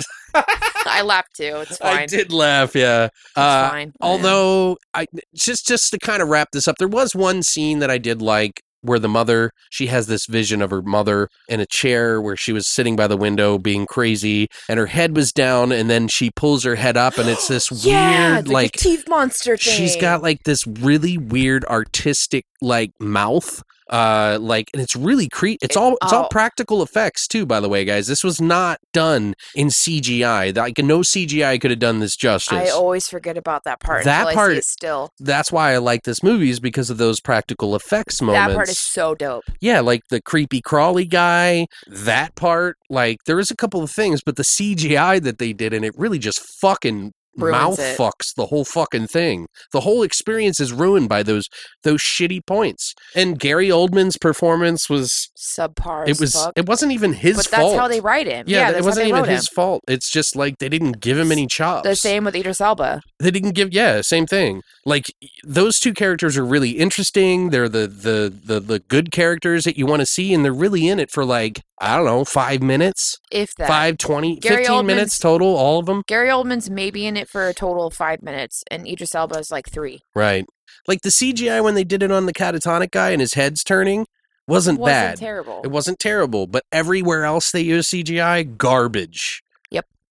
I laughed too. It's fine. I did laugh, yeah. It's Uh, fine. although I just just to kind of wrap this up, there was one scene that I did like where the mother she has this vision of her mother in a chair where she was sitting by the window being crazy and her head was down and then she pulls her head up and it's this yeah, weird like, like teeth monster thing. she's got like this really weird artistic like mouth uh like and it's really cre it's all it's all practical effects too by the way guys this was not done in cgi like no cgi could have done this justice I always forget about that part. That part- still. that's why i like this movie is because of those practical effects moments That part is so dope. yeah like the creepy crawly guy that part like there is a couple of things but the cgi that they did and it really just fucking mouth it. fucks the whole fucking thing the whole experience is ruined by those those shitty points and gary oldman's performance was Subpar. it was fuck. it wasn't even his but that's fault how they write him. yeah, Yeah, it wasn't even his him. fault it's just like they didn't give him any chops The same with Idris Elba. they didn't give yeah same thing like those two characters are really interesting they're the the the, the good characters that you want to see and they're really in it for like i don't know five minutes If that. five twenty Gary 15 minutes total all of them Gary Oldman's maybe in it for a total of five minutes, and Idris Elba is like three. right like the cgi when they did it on the catatonic guy and his head's turning wasn't, Wasn't bad terrible. it wasn't terrible but everywhere else they use cgi garbage.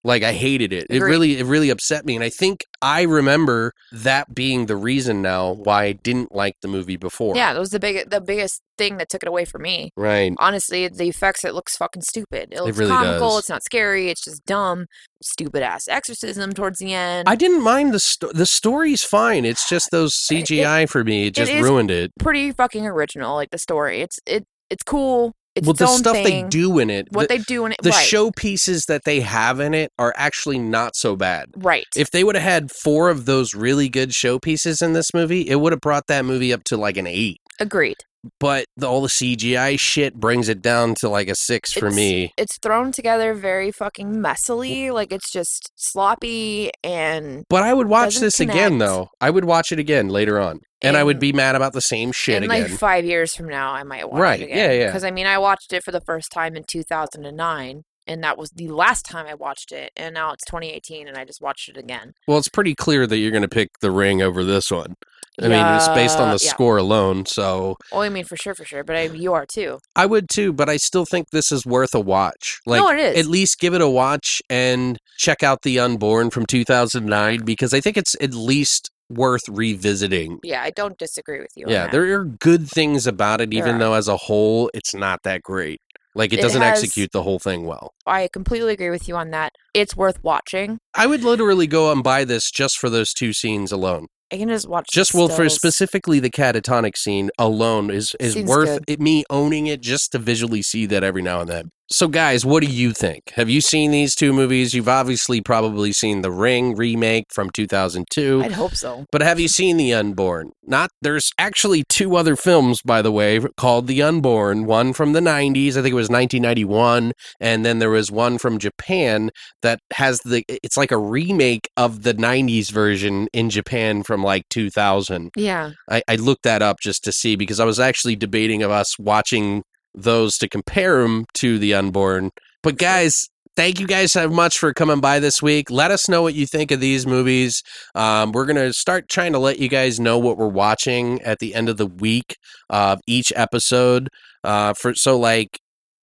Like I hated it. It really it really upset me and I think I remember that being the reason now why I didn't like the movie before. Yeah, that was the big the biggest thing that took it away from me. Right. Honestly, the effects it looks fucking stupid. It looks really comical. does. It's not scary. It's just dumb, stupid ass exorcism towards the end. I didn't mind the sto- the story's fine. It's just those eh, It- CGI for me. It just ruined it. Pretty fucking original, like the story. It's it it's cool. It's well, the stuff thing. they do in it, what the, they do in it, the right? showpieces that they have in it are actually not so bad. right. If they would have had four of those really good showpieces in this movie, it would have brought that movie up to like an eight. Agreed. But the, all the CGI shit brings it down to like a six for It's- me. It's thrown together very fucking messily. Like it's just sloppy and But I would watch this again, though. I would watch it again later on, and, I would be mad about the same shit in again. like five years from now, I might watch Right, it yeah, yeah. Because I mean, I watched it for the first time in 2009, and that was the last time I watched it. And now it's 2018, and I just watched it again. Well, it's pretty clear that you're going to pick The Ring over this one. I mean, it's based on the yeah. score alone, so Oh, I mean, for sure, for sure. But I, you are too. I would too. But I still think this is worth a watch. Like, no, it is. at least give it a watch and check out The Unborn from 2009 because I think it's at least worth revisiting. yeah, I don't disagree with you. on Yeah, there are good things about it, There even are. though as a whole, it's not that great. Like, it It doesn't has- execute the whole thing well. I completely agree with you on that. It's worth watching. I would literally go and buy this just for those two scenes alone. I can just watch. Just well, for stills. specifically the catatonic scene alone is is Scene's worth good. it, me owning it just to visually see that every now and then. So, guys, what do you think? Have you seen these two movies? You've obviously probably seen The Ring remake from 2002. I'd hope so. But have you seen The Unborn? Not there's actually two other films by the way called The Unborn, one from the 90s, I think it was 1991, and then there was one from Japan that has the it's like a remake of the 90s version in Japan from like 2000. Yeah. I, I looked that up just to see because I was actually debating of us watching those to compare them to The Unborn. But guys, thank you guys so much for coming by this week. Let us know what you think of these movies. Um, we're gonna start trying to let you guys know what we're watching at the end of the week of each episode. Uh, for so like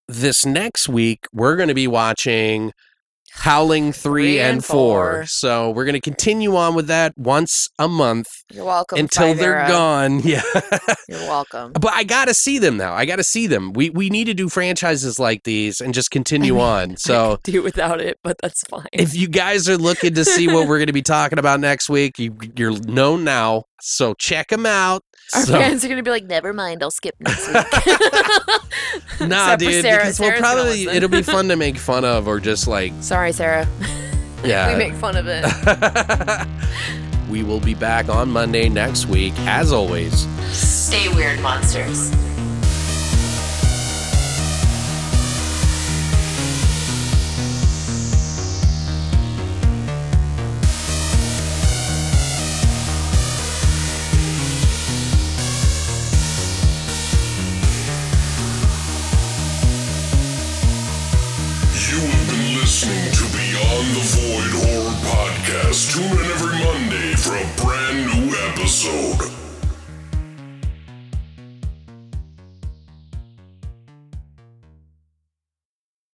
this next week, we're gonna be watching. Howling three, Three and, and four. four. So we're going to continue on with that once a month You're welcome. until they're gone. Yeah. You're welcome. But I gotta see them now. I gotta see them. We we need to do franchises like these and just continue on. So do without it, but that's fine. if you guys are looking to see what we're going to be talking about next week, you, you're known now. So check them out. Our So- fans are gonna be like, "Never mind, I'll skip next week." nah, Except dude, Sarah. because we'll probably it'll be fun to make fun of or just like Sorry, Sarah. yeah. we make fun of it. we will be back on Monday next week, as always. Stay weird, monsters. on the Void Horror Podcast. Tune in every Monday for a brand new episode.